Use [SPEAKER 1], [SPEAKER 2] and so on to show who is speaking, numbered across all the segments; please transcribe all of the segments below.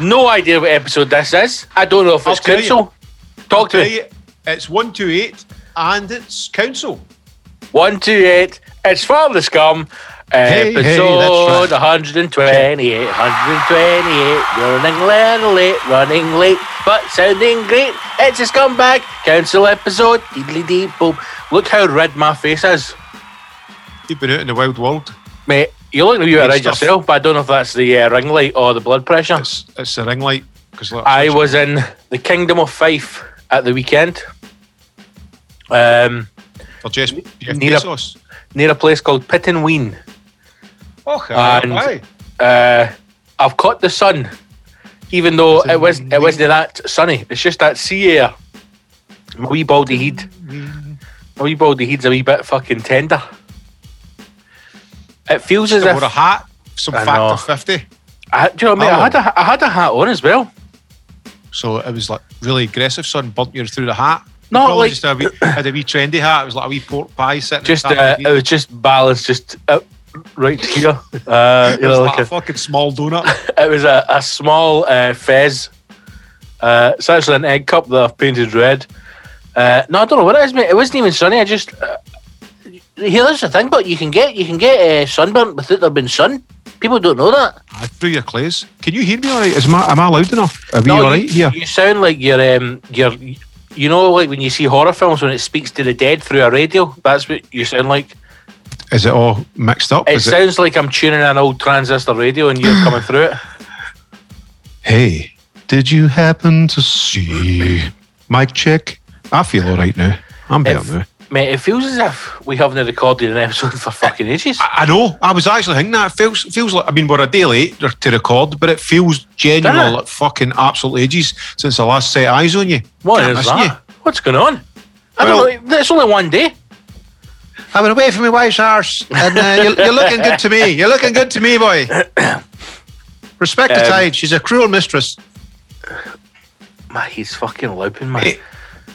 [SPEAKER 1] No idea what episode this is. I don't know if
[SPEAKER 2] I'll
[SPEAKER 1] it's
[SPEAKER 2] you.
[SPEAKER 1] council. Talk to
[SPEAKER 2] Tell
[SPEAKER 1] me.
[SPEAKER 2] you, It's 128 and it's council.
[SPEAKER 1] One, two, eight. It's for the scum.
[SPEAKER 2] Hey, hey,
[SPEAKER 1] Episode
[SPEAKER 2] right.
[SPEAKER 1] 128, 128. Running little late, running late, but sounding great. It's a scumbag council episode. Deedly dee boom. Look how red my face is,
[SPEAKER 2] You've been out in the wild world.
[SPEAKER 1] mate. You look a wee bit
[SPEAKER 2] Good
[SPEAKER 1] red
[SPEAKER 2] stuff.
[SPEAKER 1] yourself, but I don't know if that's the uh, ring light or the blood pressure.
[SPEAKER 2] It's it's the ring light. Because
[SPEAKER 1] I was in the Kingdom of Fife at the weekend. Um,
[SPEAKER 2] for Jeff, Jeff
[SPEAKER 1] Need a- near a place called Pittenweem.
[SPEAKER 2] Oh,
[SPEAKER 1] And- uh, I've caught the sun, even though it was it wasn't that sunny. It's just that sea air. My wee baldy head, my wee baldy head's a wee bit fucking tender. It feels as
[SPEAKER 2] I
[SPEAKER 1] if
[SPEAKER 2] a hat, some
[SPEAKER 1] I
[SPEAKER 2] factor
[SPEAKER 1] know.
[SPEAKER 2] 50.
[SPEAKER 1] I, do you know what, mate, I had a I had a hat on as well.
[SPEAKER 2] So it was like really aggressive sun, bumped you through the hat.
[SPEAKER 1] No,
[SPEAKER 2] Probably
[SPEAKER 1] like
[SPEAKER 2] just a wee, had a wee trendy hat. It was like a wee pork pie sitting.
[SPEAKER 1] just uh, it was just balanced just up right here. Uh,
[SPEAKER 2] It
[SPEAKER 1] you
[SPEAKER 2] was
[SPEAKER 1] know,
[SPEAKER 2] like
[SPEAKER 1] like
[SPEAKER 2] a
[SPEAKER 1] a,
[SPEAKER 2] fucking small donut.
[SPEAKER 1] it was a, a small uh, fez. Uh, it's actually an egg cup that I've painted red. Uh, no, I don't know what it is, mate. It wasn't even sunny. I just uh, here's the thing, but you can get you can get uh, sunburnt without there being sun. People don't know that.
[SPEAKER 2] I threw your clays. Can you hear me all right? Is my, am I loud enough? Are we
[SPEAKER 1] No,
[SPEAKER 2] all
[SPEAKER 1] you,
[SPEAKER 2] right here?
[SPEAKER 1] you sound like you're um, you're you know like when you see horror films when it speaks to the dead through a radio. That's what you sound like.
[SPEAKER 2] Is it all mixed up?
[SPEAKER 1] It
[SPEAKER 2] Is it,
[SPEAKER 1] sounds like I'm tuning an old transistor radio and you're coming through it.
[SPEAKER 2] hey, did you happen to see Mike check? I feel all right now. I'm better
[SPEAKER 1] If-
[SPEAKER 2] now.
[SPEAKER 1] Mate, it feels as if we haven't recorded an episode for fucking ages.
[SPEAKER 2] I, I know. I was actually thinking that. It feels feels like I mean we're a day late to record, but it feels
[SPEAKER 1] genuine
[SPEAKER 2] like fucking absolute ages since I last set eyes on you.
[SPEAKER 1] What
[SPEAKER 2] Can't
[SPEAKER 1] is that?
[SPEAKER 2] you.
[SPEAKER 1] What's going on? I
[SPEAKER 2] Well-
[SPEAKER 1] don't know. It's only one day.
[SPEAKER 2] I've been away from my wife's arse, and uh, you're, you're looking good to me. You're looking good to me, boy. Respect the
[SPEAKER 1] Um,
[SPEAKER 2] tide. She's a cruel mistress.
[SPEAKER 1] Man, he's fucking looping, man.
[SPEAKER 2] Hey,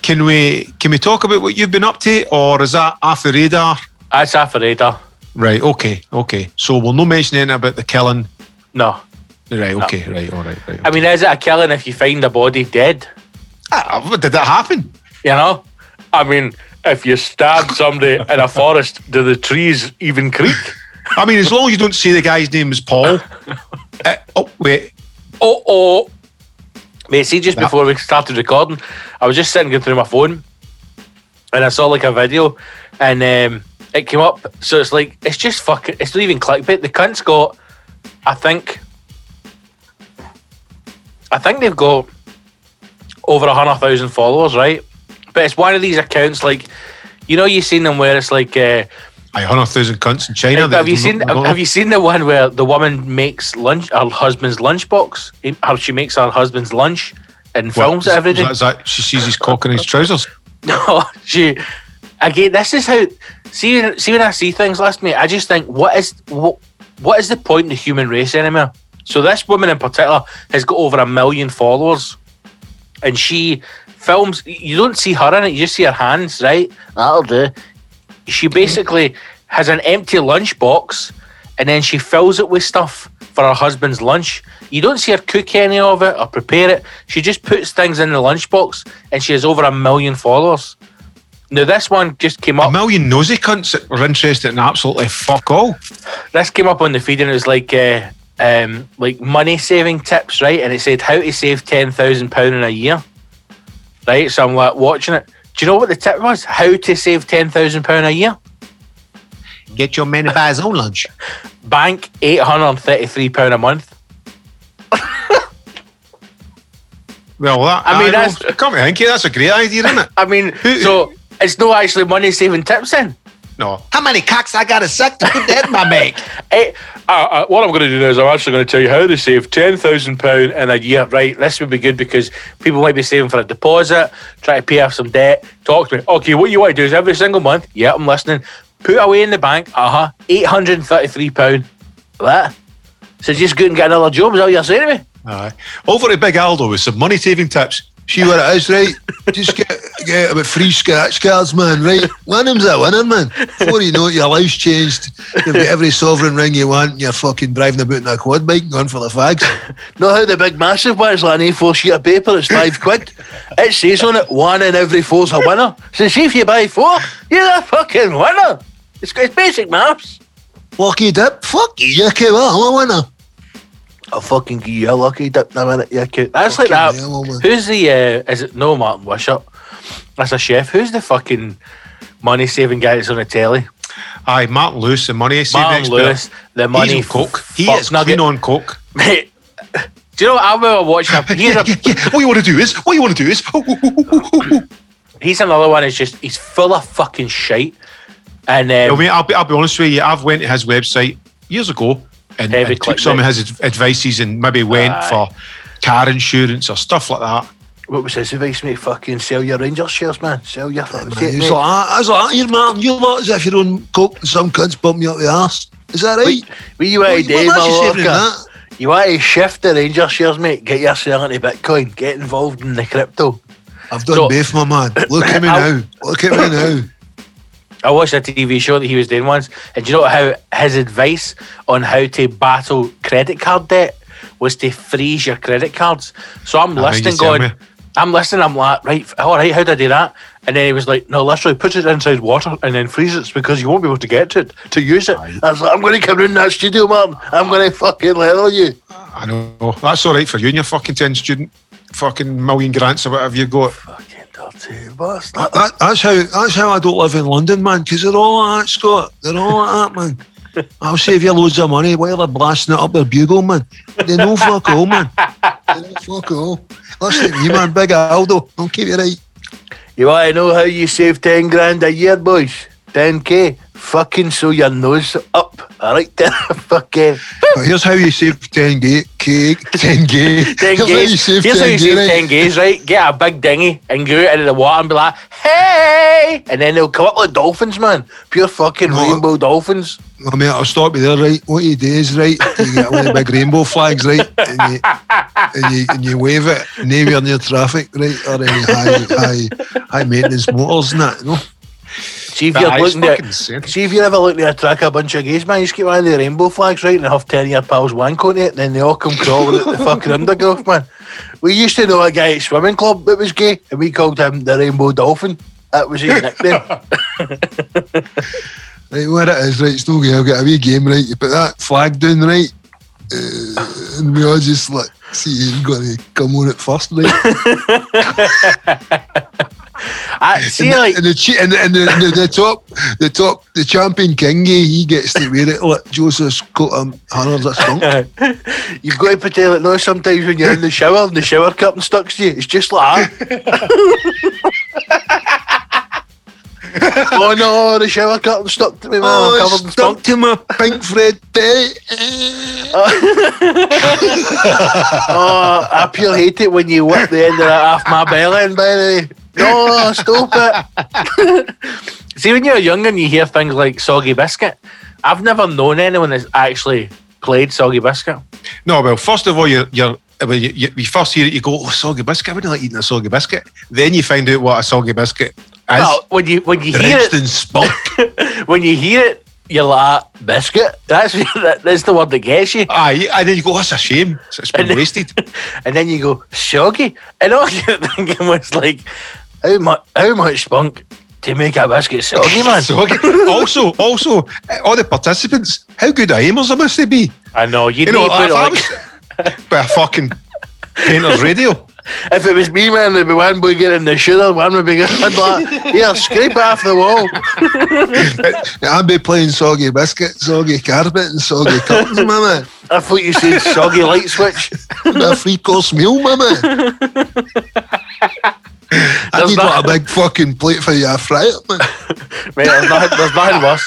[SPEAKER 2] Can we can we talk about what you've been up to, or is that off the radar?
[SPEAKER 1] That's half a radar.
[SPEAKER 2] Right. Okay. Okay. So we'll not mention anything about the killing.
[SPEAKER 1] No.
[SPEAKER 2] Right. Okay. Right. All right. Right.
[SPEAKER 1] I mean, is it a killing if you find a body dead?
[SPEAKER 2] Ah, did that happen?
[SPEAKER 1] You know? I mean, if you stab somebody in a forest, do the trees even creak?
[SPEAKER 2] I mean, as long as you don't say the guy's name is Paul. Uh, oh wait.
[SPEAKER 1] Oh, oh. Mate, see, just
[SPEAKER 2] Yeah.
[SPEAKER 1] before we started recording, I was just sitting going through my phone and I saw like a video and um, it came up. So it's like, it's just fucking, it's not even clickbait. The cunt's got, I think, I think they've got over a hundred thousand followers, right? But it's one of these accounts like, you know, you've seen them where it's like, uh,
[SPEAKER 2] I hundred thousand cunts in China. that
[SPEAKER 1] have you seen?
[SPEAKER 2] don't-
[SPEAKER 1] Have you seen the one where the woman makes lunch, her husband's lunchbox? How she makes her husband's lunch and
[SPEAKER 2] What,
[SPEAKER 1] films it every
[SPEAKER 2] is that- is that she sees his cock in his trousers?
[SPEAKER 1] No, she. Again, this is how. See, see when I see things last me, I just think, what is what, what is the point in the human race anymore? So this woman in particular has got over a million followers, and she films. You don't see her in it; you just see her hands. Right? That'll do. She basically has an empty lunchbox, and then she fills it with stuff for her husband's lunch. You don't see her cook any of it or prepare it. She just puts things in the lunchbox, and she has over a million followers. Now this one just came up.
[SPEAKER 2] A million nosy cunts that were interested in absolutely fuck all.
[SPEAKER 1] this came up on the feed and it was like uh, um, like money saving tips, right? And it said how to save ten thousand pound in a year, right? So I'm like watching it. Do you know what the tip was? How to save ten thousand pound a year?
[SPEAKER 2] Get your man to buy his own lunch.
[SPEAKER 1] Bank eight hundred and thirty three pound a month.
[SPEAKER 2] Well, that
[SPEAKER 1] I mean,
[SPEAKER 2] know.
[SPEAKER 1] that's-
[SPEAKER 2] come on, Hinky, that's a great idea, isn't it?
[SPEAKER 1] I mean, so it's not actually money saving tips then.
[SPEAKER 2] No. How many cocks I got to suck to put that in my bank?
[SPEAKER 1] Eh, uh, uh, what I'm going to do now is I'm actually going to tell you how to save ten thousand pound in a year. Right, this would be good because people might be saving for a deposit, try to pay off some debt. Talk to me. Okay, what you want to do is every single month. Yeah, I'm listening. Put away in the bank. Uh huh. Eight hundred and thirty-three pound. What? So just go and get another job, is that what you're saying to me?
[SPEAKER 3] Aye. Over to Big Aldo with some money saving tips. See what it is, right? Just get get about three scratch cards, man, right? One of them's a winner, man. Before you know it, your life's changed. You've got every sovereign ring you want, and you're fucking driving about in a quad bike going for the fags.
[SPEAKER 4] Know how the big massive one's like an A4 sheet of paper, it's five quid. It says on it, one in every four's a winner. So see if you buy four, you're a fucking winner. It's, it's basic maths.
[SPEAKER 3] Lucky dip, fuck you, you came out, I'm a winner.
[SPEAKER 4] I'll fucking you a lucky dip in a minute, yeah, cute.
[SPEAKER 1] That's like that.
[SPEAKER 3] hell.
[SPEAKER 1] Who's the, uh, is it, no Martin Wishart? That's a chef. Who's the fucking money saving guy that's on the telly?
[SPEAKER 3] Aye, Martin Lewis, the money saving
[SPEAKER 1] Martin
[SPEAKER 3] expert.
[SPEAKER 1] Lewis, the money
[SPEAKER 3] He's on coke. He is
[SPEAKER 1] nugget.
[SPEAKER 3] clean on coke.
[SPEAKER 1] Mate, do you know what I remember watching? A, he's,
[SPEAKER 3] yeah,
[SPEAKER 1] a,
[SPEAKER 3] yeah, yeah. What you want to do is, what you want to do is,
[SPEAKER 1] he's another one. Is just he's full of fucking shite. And
[SPEAKER 3] Well,
[SPEAKER 1] um,
[SPEAKER 3] mate, I'll be, I'll be honest with you. I've went to his website years ago and,
[SPEAKER 1] Heavy
[SPEAKER 3] and took some of his advices and maybe went
[SPEAKER 1] Aye.
[SPEAKER 3] for car insurance or stuff like that.
[SPEAKER 4] What was his advice, mate? Fucking sell your Rangers shares, man. Sell your fucking
[SPEAKER 3] Mate, It's like, that. it's ah, like, ah, that, you Martin, you lot as if you're on coke and some cunts bump you up the arse. Is that right?
[SPEAKER 4] What you want to do,
[SPEAKER 3] What- what's you saving in
[SPEAKER 4] my
[SPEAKER 3] that?
[SPEAKER 4] You want to shift the Rangers shares, mate? Get yourself into Bitcoin. Get involved in the crypto.
[SPEAKER 3] I've done
[SPEAKER 1] So-
[SPEAKER 3] both, my man. Look at me
[SPEAKER 1] I'll-
[SPEAKER 3] now. Look at me now.
[SPEAKER 1] I watched a TV show that he was doing once, and you know how his advice on how to battle credit card debt was to freeze your credit cards. So I'm
[SPEAKER 3] I
[SPEAKER 1] listening, going. I'm listening, I'm like, right, all right, how do I do that? And then he was like, no, literally put it inside water and then freeze it because you won't be able to get to it to use it.
[SPEAKER 4] I was like, I'm going to come in that studio, man. I'm going to fucking leather you.
[SPEAKER 3] I know. That's all right for you and your fucking 10 student fucking million grants or whatever you got.
[SPEAKER 4] Fucking dirty bastard.
[SPEAKER 3] That, that, that's how that's how I don't live in London, man, because they're all like that, Scott. They're all like that, man. I'll save you loads of money while they're blasting it up their bugle, man. They know fuck all, man. They know fuck all. Listen to me, man. Big Aldo. I'll keep you right.
[SPEAKER 4] You want to know how you save 10 grand a year, boys? 10k? Fucking sew your nose up. All right, there. fucking.
[SPEAKER 3] But here's how you save 10 gay, cake, 10 gay.
[SPEAKER 1] 10
[SPEAKER 3] Here's how you save
[SPEAKER 1] Here's how you save
[SPEAKER 3] right?
[SPEAKER 1] 10 gays, right? Get a big dinghy and go out into the water and be like, hey! And then they'll come up like dolphins, man. Pure fucking
[SPEAKER 3] No.
[SPEAKER 1] rainbow dolphins.
[SPEAKER 3] I mean, I'll stop you there, right? What you do is, right, you get one of the big rainbow flags, right, and you, and you, and you wave it anywhere near traffic, right, or any high, high, high maintenance motors and that, you know?
[SPEAKER 4] See if you're
[SPEAKER 3] Aye, it's
[SPEAKER 4] looking at.
[SPEAKER 3] insane.
[SPEAKER 4] See if you're ever looking to attract a bunch of gays, man. You just get one of the rainbow flags, right, and have 10 of your pals wank on it, and then they all come crawling at the fucking undergrowth, man. We used to know a guy at swimming club that was gay, and we called him the Rainbow Dolphin. That was his nickname.
[SPEAKER 3] Right, what it is, right, it's no gay, I've got a wee game, right, you put that flag down, right, uh, and we all just, like, see him going to come on it first, right?
[SPEAKER 1] I see,
[SPEAKER 3] and,
[SPEAKER 1] like,
[SPEAKER 3] the, and, the, and, the, and the, the, the top, the top, the champion king he gets to wear it like Joseph's coat of hundreds of skunk.
[SPEAKER 4] You've got to pretend like no. Sometimes when you're in the shower and the shower curtain stuck to you, it's just like that. oh no, the shower curtain stuck to me, man. Oh, I'm
[SPEAKER 3] Oh,
[SPEAKER 4] covered in
[SPEAKER 3] it's stuck to my pink Fred Perry.
[SPEAKER 4] Oh, I pure hate it when you whip the end of that off my belly. And by the way, no, stop it.
[SPEAKER 1] see, when you're young and you hear things like Soggy Biscuit, I've never known anyone that's actually played Soggy Biscuit.
[SPEAKER 3] No, well, first of all, you're, you're when you, you, you first hear it, you go, "Oh, soggy biscuit! I wouldn't like eating a soggy biscuit." Then you find out what a soggy biscuit is.
[SPEAKER 1] Well, when you when you hear it,
[SPEAKER 3] spunk.
[SPEAKER 1] when you hear it, you're like biscuit. That's that, that's the word that gets you.
[SPEAKER 3] Aye, and then you go, "That's a shame. It's been
[SPEAKER 1] And-
[SPEAKER 3] wasted."
[SPEAKER 1] And then you go soggy, and all you're thinking was like, how much how much spunk to make a biscuit soggy, man?
[SPEAKER 3] Soggy. also, also, all the participants, how good at aimers must they be?
[SPEAKER 1] I know you,
[SPEAKER 3] You
[SPEAKER 1] need
[SPEAKER 3] know,
[SPEAKER 1] to put
[SPEAKER 3] if
[SPEAKER 1] it
[SPEAKER 3] I
[SPEAKER 1] like,
[SPEAKER 3] was by a fucking painter's radio.
[SPEAKER 4] If it was me, man, there'd be one boy getting the shooter, one would be going like, here, scrape off the wall.
[SPEAKER 3] I'd be playing soggy biscuit, soggy carpet, and soggy curtains, my man.
[SPEAKER 4] I thought you said soggy light switch.
[SPEAKER 3] a free course meal, my man. I need
[SPEAKER 1] not-
[SPEAKER 3] a big fucking plate for you to fry it, man.
[SPEAKER 1] Mate, there's nothing, there's nothing worse.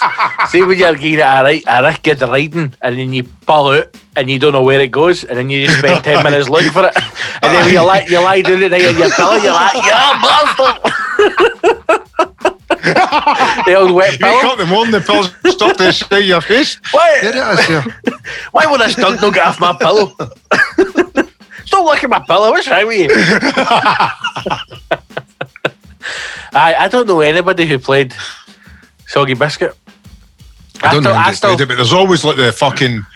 [SPEAKER 1] See when you're getting a right, a get the riding, and then you pull out, and you don't know where it goes, and then you just spend ten minutes looking for it, and then you lie, you lie down at night on your pillow, you're like, yeah, bastard. the old wet
[SPEAKER 3] You
[SPEAKER 1] pillow.
[SPEAKER 3] wake up in the morning, the stop to shout your face. There it is.
[SPEAKER 1] Why would this dog not get off my pillow? Stop looking at my pillow. What's wrong with you? I I don't know anybody who played Soggy Biscuit.
[SPEAKER 2] I don't
[SPEAKER 1] still,
[SPEAKER 2] know.
[SPEAKER 1] I
[SPEAKER 2] how
[SPEAKER 1] still,
[SPEAKER 2] it, but there's always like the fucking.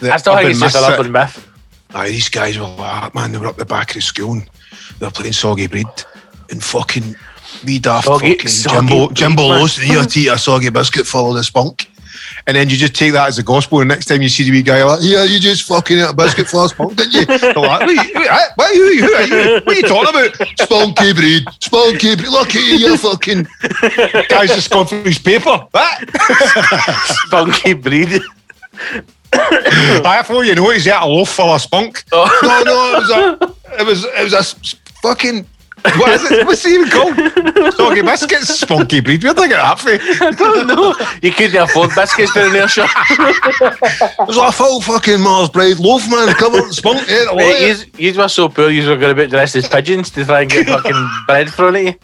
[SPEAKER 2] The
[SPEAKER 1] I still think
[SPEAKER 2] urban
[SPEAKER 1] it's just
[SPEAKER 2] myth
[SPEAKER 1] an
[SPEAKER 2] that-
[SPEAKER 1] urban myth.
[SPEAKER 2] Aye, these guys were like, that, man, they were up the back of the school and they were playing soggy breed and fucking me daft
[SPEAKER 1] Soggy-
[SPEAKER 2] fucking
[SPEAKER 1] soggy
[SPEAKER 2] Jimbo,
[SPEAKER 1] breed,
[SPEAKER 2] Jimbo
[SPEAKER 1] man.
[SPEAKER 2] Lowe's here to a soggy biscuit full of the spunk. And then you just take that as a gospel, and next time you see the wee guy, you're like, yeah, you just fucking ate a biscuit full of spunk, didn't you? Like, wait, wait, eh, what, are you, who are you? What are you talking about? Spunky breed, spunky breed, look at you, you fucking... Guy's just gone through his paper. What?
[SPEAKER 1] Spunky breed.
[SPEAKER 2] I thought you know he's ate a loaf full of spunk.
[SPEAKER 1] Oh.
[SPEAKER 2] No, no, it was a, it was, it was a fucking. What is it? What's it even called? Soggy biscuits, spunky breed. Where'd I get that from?
[SPEAKER 1] I don't know. You couldn't afford biscuits down there, sure.
[SPEAKER 2] It was like a full fucking Mars bread loaf, man, covered in spunk. Ate a lot of
[SPEAKER 1] Mate,
[SPEAKER 2] it.
[SPEAKER 1] you were so poor, you were going to be dressed as pigeons to try and get fucking bread thrown at you.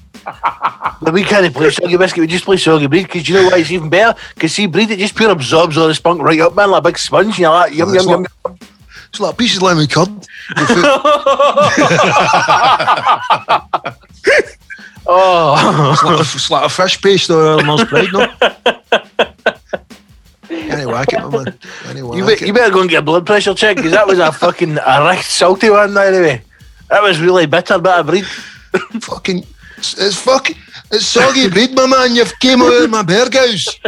[SPEAKER 1] But we can't play soggy biscuit, we just play soggy breed because you know why it's even better? Because see, breed it just pure absorbs all the spunk right up, man, like a big sponge. And you're like, yum,
[SPEAKER 2] It's
[SPEAKER 1] yum,
[SPEAKER 2] like-
[SPEAKER 1] yum.
[SPEAKER 2] It's like pieces of lemon curd.
[SPEAKER 1] Oh,
[SPEAKER 2] It's like, a, it's like a fish paste or a Mars bread, no? Anyway, I my man. Anyway,
[SPEAKER 1] you, be, you better go and get a blood pressure check because that was a fucking a right salty one, anyway. That was really bitter bit of breed.
[SPEAKER 2] fucking. It's, it's fucking. It's soggy breed, my man. You've came out of my Berghaus.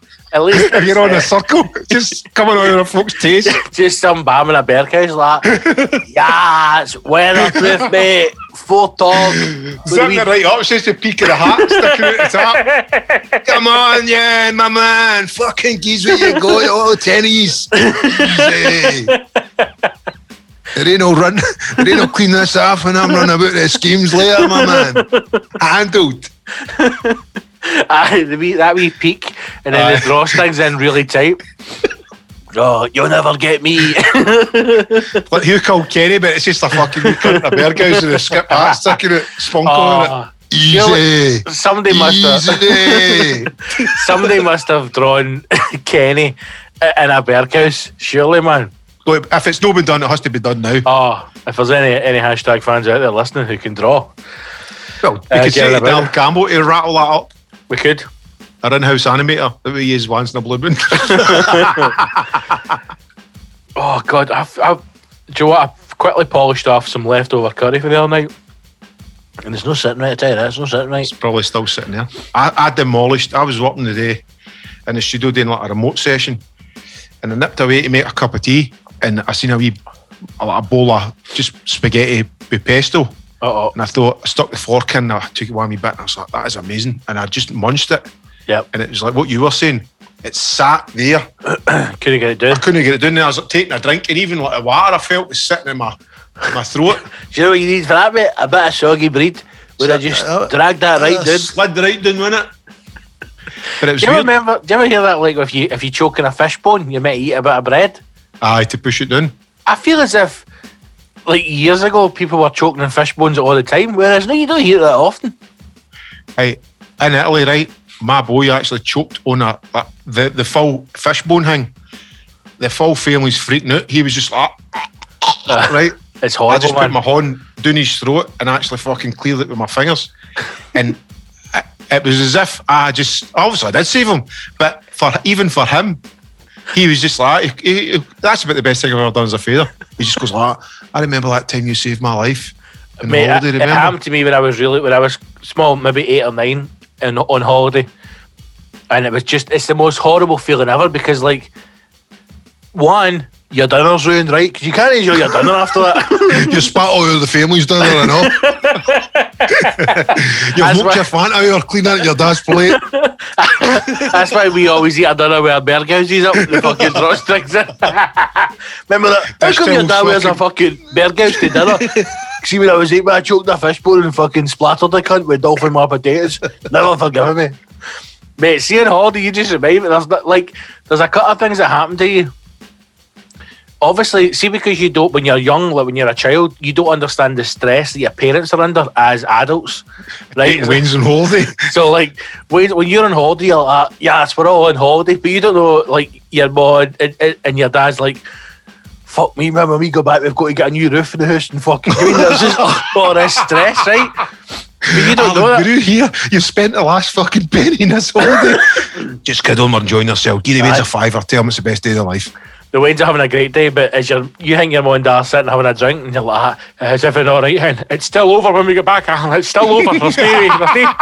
[SPEAKER 1] At least if
[SPEAKER 2] You're on a circle, just coming out of folks' taste.
[SPEAKER 1] just some bam in a bear cage like, yes, weatherproof, mate, four tall.
[SPEAKER 2] Zipping it right up, it's just the peak of the hat sticking out the top. Come on, yeah, my man. Fucking geez, where you go? Oh, tennies. Easy. There ain't no run. There ain't no clean this off and I'm running about the schemes later, my man. Handled.
[SPEAKER 1] Aye, the wee, that wee peak, and then
[SPEAKER 2] Aye.
[SPEAKER 1] the drawstrings in really tight. Oh, you'll never get me.
[SPEAKER 2] Like you called Kenny, but it's just a fucking cunt in a Berghaus with ah, a skip hat sticking out, spunk on it.
[SPEAKER 1] oh,
[SPEAKER 2] Easy.
[SPEAKER 1] somebody must have.
[SPEAKER 2] Easy.
[SPEAKER 1] Somebody must have drawn Kenny in a Berghaus, surely, man.
[SPEAKER 2] Look, if it's not been done, it has to be done now.
[SPEAKER 1] Oh, if there's any any hashtag fans out there listening who can draw,
[SPEAKER 2] Well, we
[SPEAKER 1] Uh,
[SPEAKER 2] could say to
[SPEAKER 1] it
[SPEAKER 2] Campbell to rattle that up.
[SPEAKER 1] We could.
[SPEAKER 2] Our in-house animator that we use once in a blue moon.
[SPEAKER 1] Oh God, I've, I've, do you know what? I've quickly polished off some leftover curry for the other night, and it's no sitting right. I tell you that, it's no sitting right.
[SPEAKER 2] It's probably still sitting there. I, I demolished. I was working today in the studio doing like a remote session, and I nipped away to make a cup of tea, and I seen a wee a, like a bowl of just spaghetti with pesto,
[SPEAKER 1] Uh oh.
[SPEAKER 2] and I thought I stuck the fork in, I took it one wee bit, and I was like, that is amazing, and I just munched it,
[SPEAKER 1] Yep.
[SPEAKER 2] and it was like what you were saying. It sat there.
[SPEAKER 1] Couldn't get it down.
[SPEAKER 2] I couldn't get it down And I was like, taking a drink, and even like the water I felt was sitting in my my throat.
[SPEAKER 1] Do you know what you need for that, mate? A bit of soggy breed. Would I just
[SPEAKER 2] Uh,
[SPEAKER 1] drag that right
[SPEAKER 2] Uh,
[SPEAKER 1] down?
[SPEAKER 2] Slid right down, wasn't it? But it was
[SPEAKER 1] Do you ever
[SPEAKER 2] weird.
[SPEAKER 1] remember? Do you ever hear that? Like, if you if you choke in a fish bone, you might eat a bit of bread.
[SPEAKER 2] Aye, to push it down.
[SPEAKER 1] I feel as if, like years ago, people were choking on fish bones all the time. Whereas now you don't hear that often.
[SPEAKER 2] Hey, in Italy, right? My boy actually choked on a, a the the full fishbone thing. The full family's freaking out. He was just like, ah, right.
[SPEAKER 1] It's horrible.
[SPEAKER 2] I just put
[SPEAKER 1] man.
[SPEAKER 2] my horn down his throat and actually fucking cleared it with my fingers. and it, it was as if I just obviously I did save him, but for even for him, he was just like, he- he- that's about the best thing I've ever done as a father. He just goes like, I remember that time you saved my life.
[SPEAKER 1] Mate,
[SPEAKER 2] holiday,
[SPEAKER 1] it, it happened to me when I was really when I was small, maybe eight or nine, and on holiday, and it was just it's the most horrible feeling ever because like, one, your dinner's ruined, right? Because you can't enjoy your dinner after that.
[SPEAKER 2] you spat all over the family's dinner I know. You've
[SPEAKER 1] That's
[SPEAKER 2] looked
[SPEAKER 1] why-
[SPEAKER 2] your Fanta out, cleaned out your dad's plate.
[SPEAKER 1] That's why we always eat our dinner with our Berghauses up the fucking drawstrings. Remember that? How
[SPEAKER 2] That's
[SPEAKER 1] come your
[SPEAKER 2] still
[SPEAKER 1] dad wears a fucking Berghaus to dinner? See, when I was eight, I choked a fish bone and fucking splattered the cunt with dolphin my potatoes. Never forgiven me. Mate, seeing holiday, you just remind me, there's like, there's a couple of things that happen to you obviously, see, because you don't, when you're young, like when you're a child, you don't understand the stress that your parents are under as adults, right?
[SPEAKER 2] Eight Wayne's on holiday.
[SPEAKER 1] So, like, when, when you're on holiday, you're like, ah, yes, we're all on holiday, but you don't know, like, your mom and, and, and your dad's like, fuck me, man, when we go back, we've got to get a new roof in the house and fucking do it. There's just all this stress, right? But you don't know
[SPEAKER 2] Alan
[SPEAKER 1] that.
[SPEAKER 2] Guru here. You spent the last fucking penny in this holiday. Just kid on, we're enjoying yourself. Give the Wayne's
[SPEAKER 1] Aye.
[SPEAKER 2] a fiver. Tell him it's the best day of their life.
[SPEAKER 1] The Waynes are having a great day, but as you're, you think your mum and dad are sitting having a drink, and you're like, is everything all right, hen? It's still over when we get back, Alan. It's still over. for no way. There's no...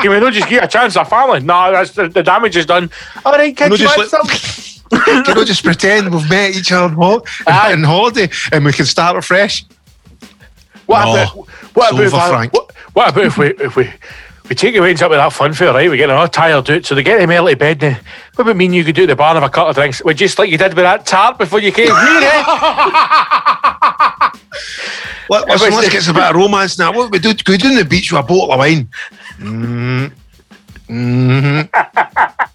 [SPEAKER 1] Can we not just get a chance at family? No, that's, the, the damage is done. All right, kids, you want some?
[SPEAKER 2] Can we just pretend we've met each other on ho-
[SPEAKER 1] Aye.
[SPEAKER 2] in holiday and we can start afresh?
[SPEAKER 1] What
[SPEAKER 2] No,
[SPEAKER 1] about, what about,
[SPEAKER 2] over,
[SPEAKER 1] if,
[SPEAKER 2] Frank.
[SPEAKER 1] what, what about if we, if we, we take your Waynes up with that fun fair, right? We get all tired out, so they get them early to bed. now. what about me and you could do the bar and have a couple of drinks? We just like you did with that tart before you came here, eh?
[SPEAKER 2] Let,
[SPEAKER 1] Everybody's-
[SPEAKER 2] let's get some bit of romance now. What we do? Go down the beach with a bottle of wine. Mm. Mm.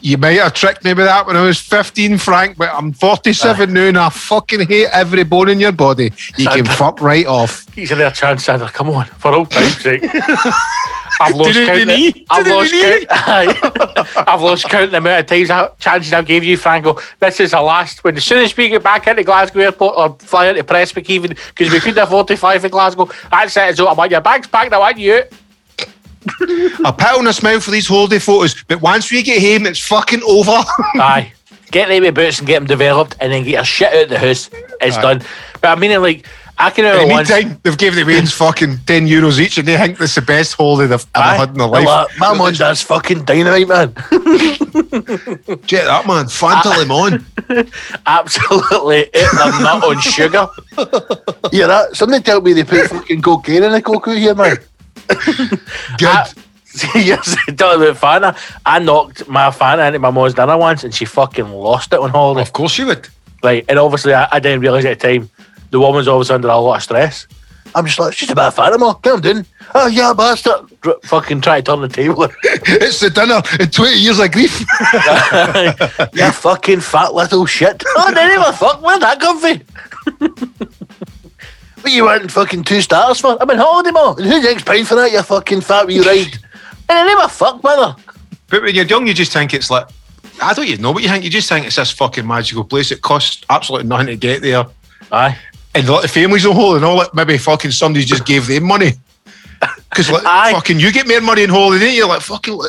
[SPEAKER 2] You might have tricked me with that when I was 15, Frank, but I'm 47 ah. now and I fucking hate every bone in your body. You can fuck right off.
[SPEAKER 1] He's in their chance, Sandra. Come on, for old time's sake. I've lost count.
[SPEAKER 2] the knee?
[SPEAKER 1] I've lost count. I've lost count the amount of times I, chances I gave you, Franco. This is the last. When as soon as we get back into Glasgow Airport or fly into Prestwick, even because we couldn't afford to fly for Glasgow, that's it. So I want your bags packed. I want you. Out.
[SPEAKER 2] A pat on the smile for these holiday photos, but once we get home, it's fucking over.
[SPEAKER 1] Aye. Get them with boots and get them developed, and then get your shit out of the house. It's
[SPEAKER 2] Aye.
[SPEAKER 1] done. But I mean, like I can
[SPEAKER 2] In
[SPEAKER 1] remember
[SPEAKER 2] the
[SPEAKER 1] once.
[SPEAKER 2] meantime, they've given the Waynes fucking 10 euros each and they think this is the best holiday they've ever
[SPEAKER 1] Aye.
[SPEAKER 2] had in their life.
[SPEAKER 1] like, My mum does fucking dynamite, man.
[SPEAKER 2] Jet that, man. Fanta ah. Lemon.
[SPEAKER 1] Absolutely ate their nut on sugar. Yeah, that somebody tell me they put fucking cocaine in the cocoa here, man.
[SPEAKER 2] Good.
[SPEAKER 1] I, yes, talking about Fanta. I knocked my Fanta into my mom's dinner once and she fucking lost it on holiday.
[SPEAKER 2] of course you would.
[SPEAKER 1] Like, and obviously I, I didn't realise at the time the woman's always under a lot of stress. I'm just like, she's just a bit of Fanta, ma. Calm down. Oh, yeah, bastard. Dr- Fucking try to turn the table.
[SPEAKER 2] It's the dinner in 20 years of grief.
[SPEAKER 1] you fucking fat little shit. Oh, didn't even fuck. Where'd that come from? What you wanting fucking two stars for? I'm on holiday, ma. And who's next paying for that, you fucking fat wee ride? And I never fuck, mother.
[SPEAKER 2] But when you're young, you just think it's like, I don't even know what you think. You just think it's this fucking magical place. It costs absolutely nothing to get there.
[SPEAKER 1] Aye.
[SPEAKER 2] And like the families on holiday and all that, maybe fucking somebody just gave them money. Because like
[SPEAKER 1] Aye.
[SPEAKER 2] fucking you get more money in holiday, didn't you? Like fucking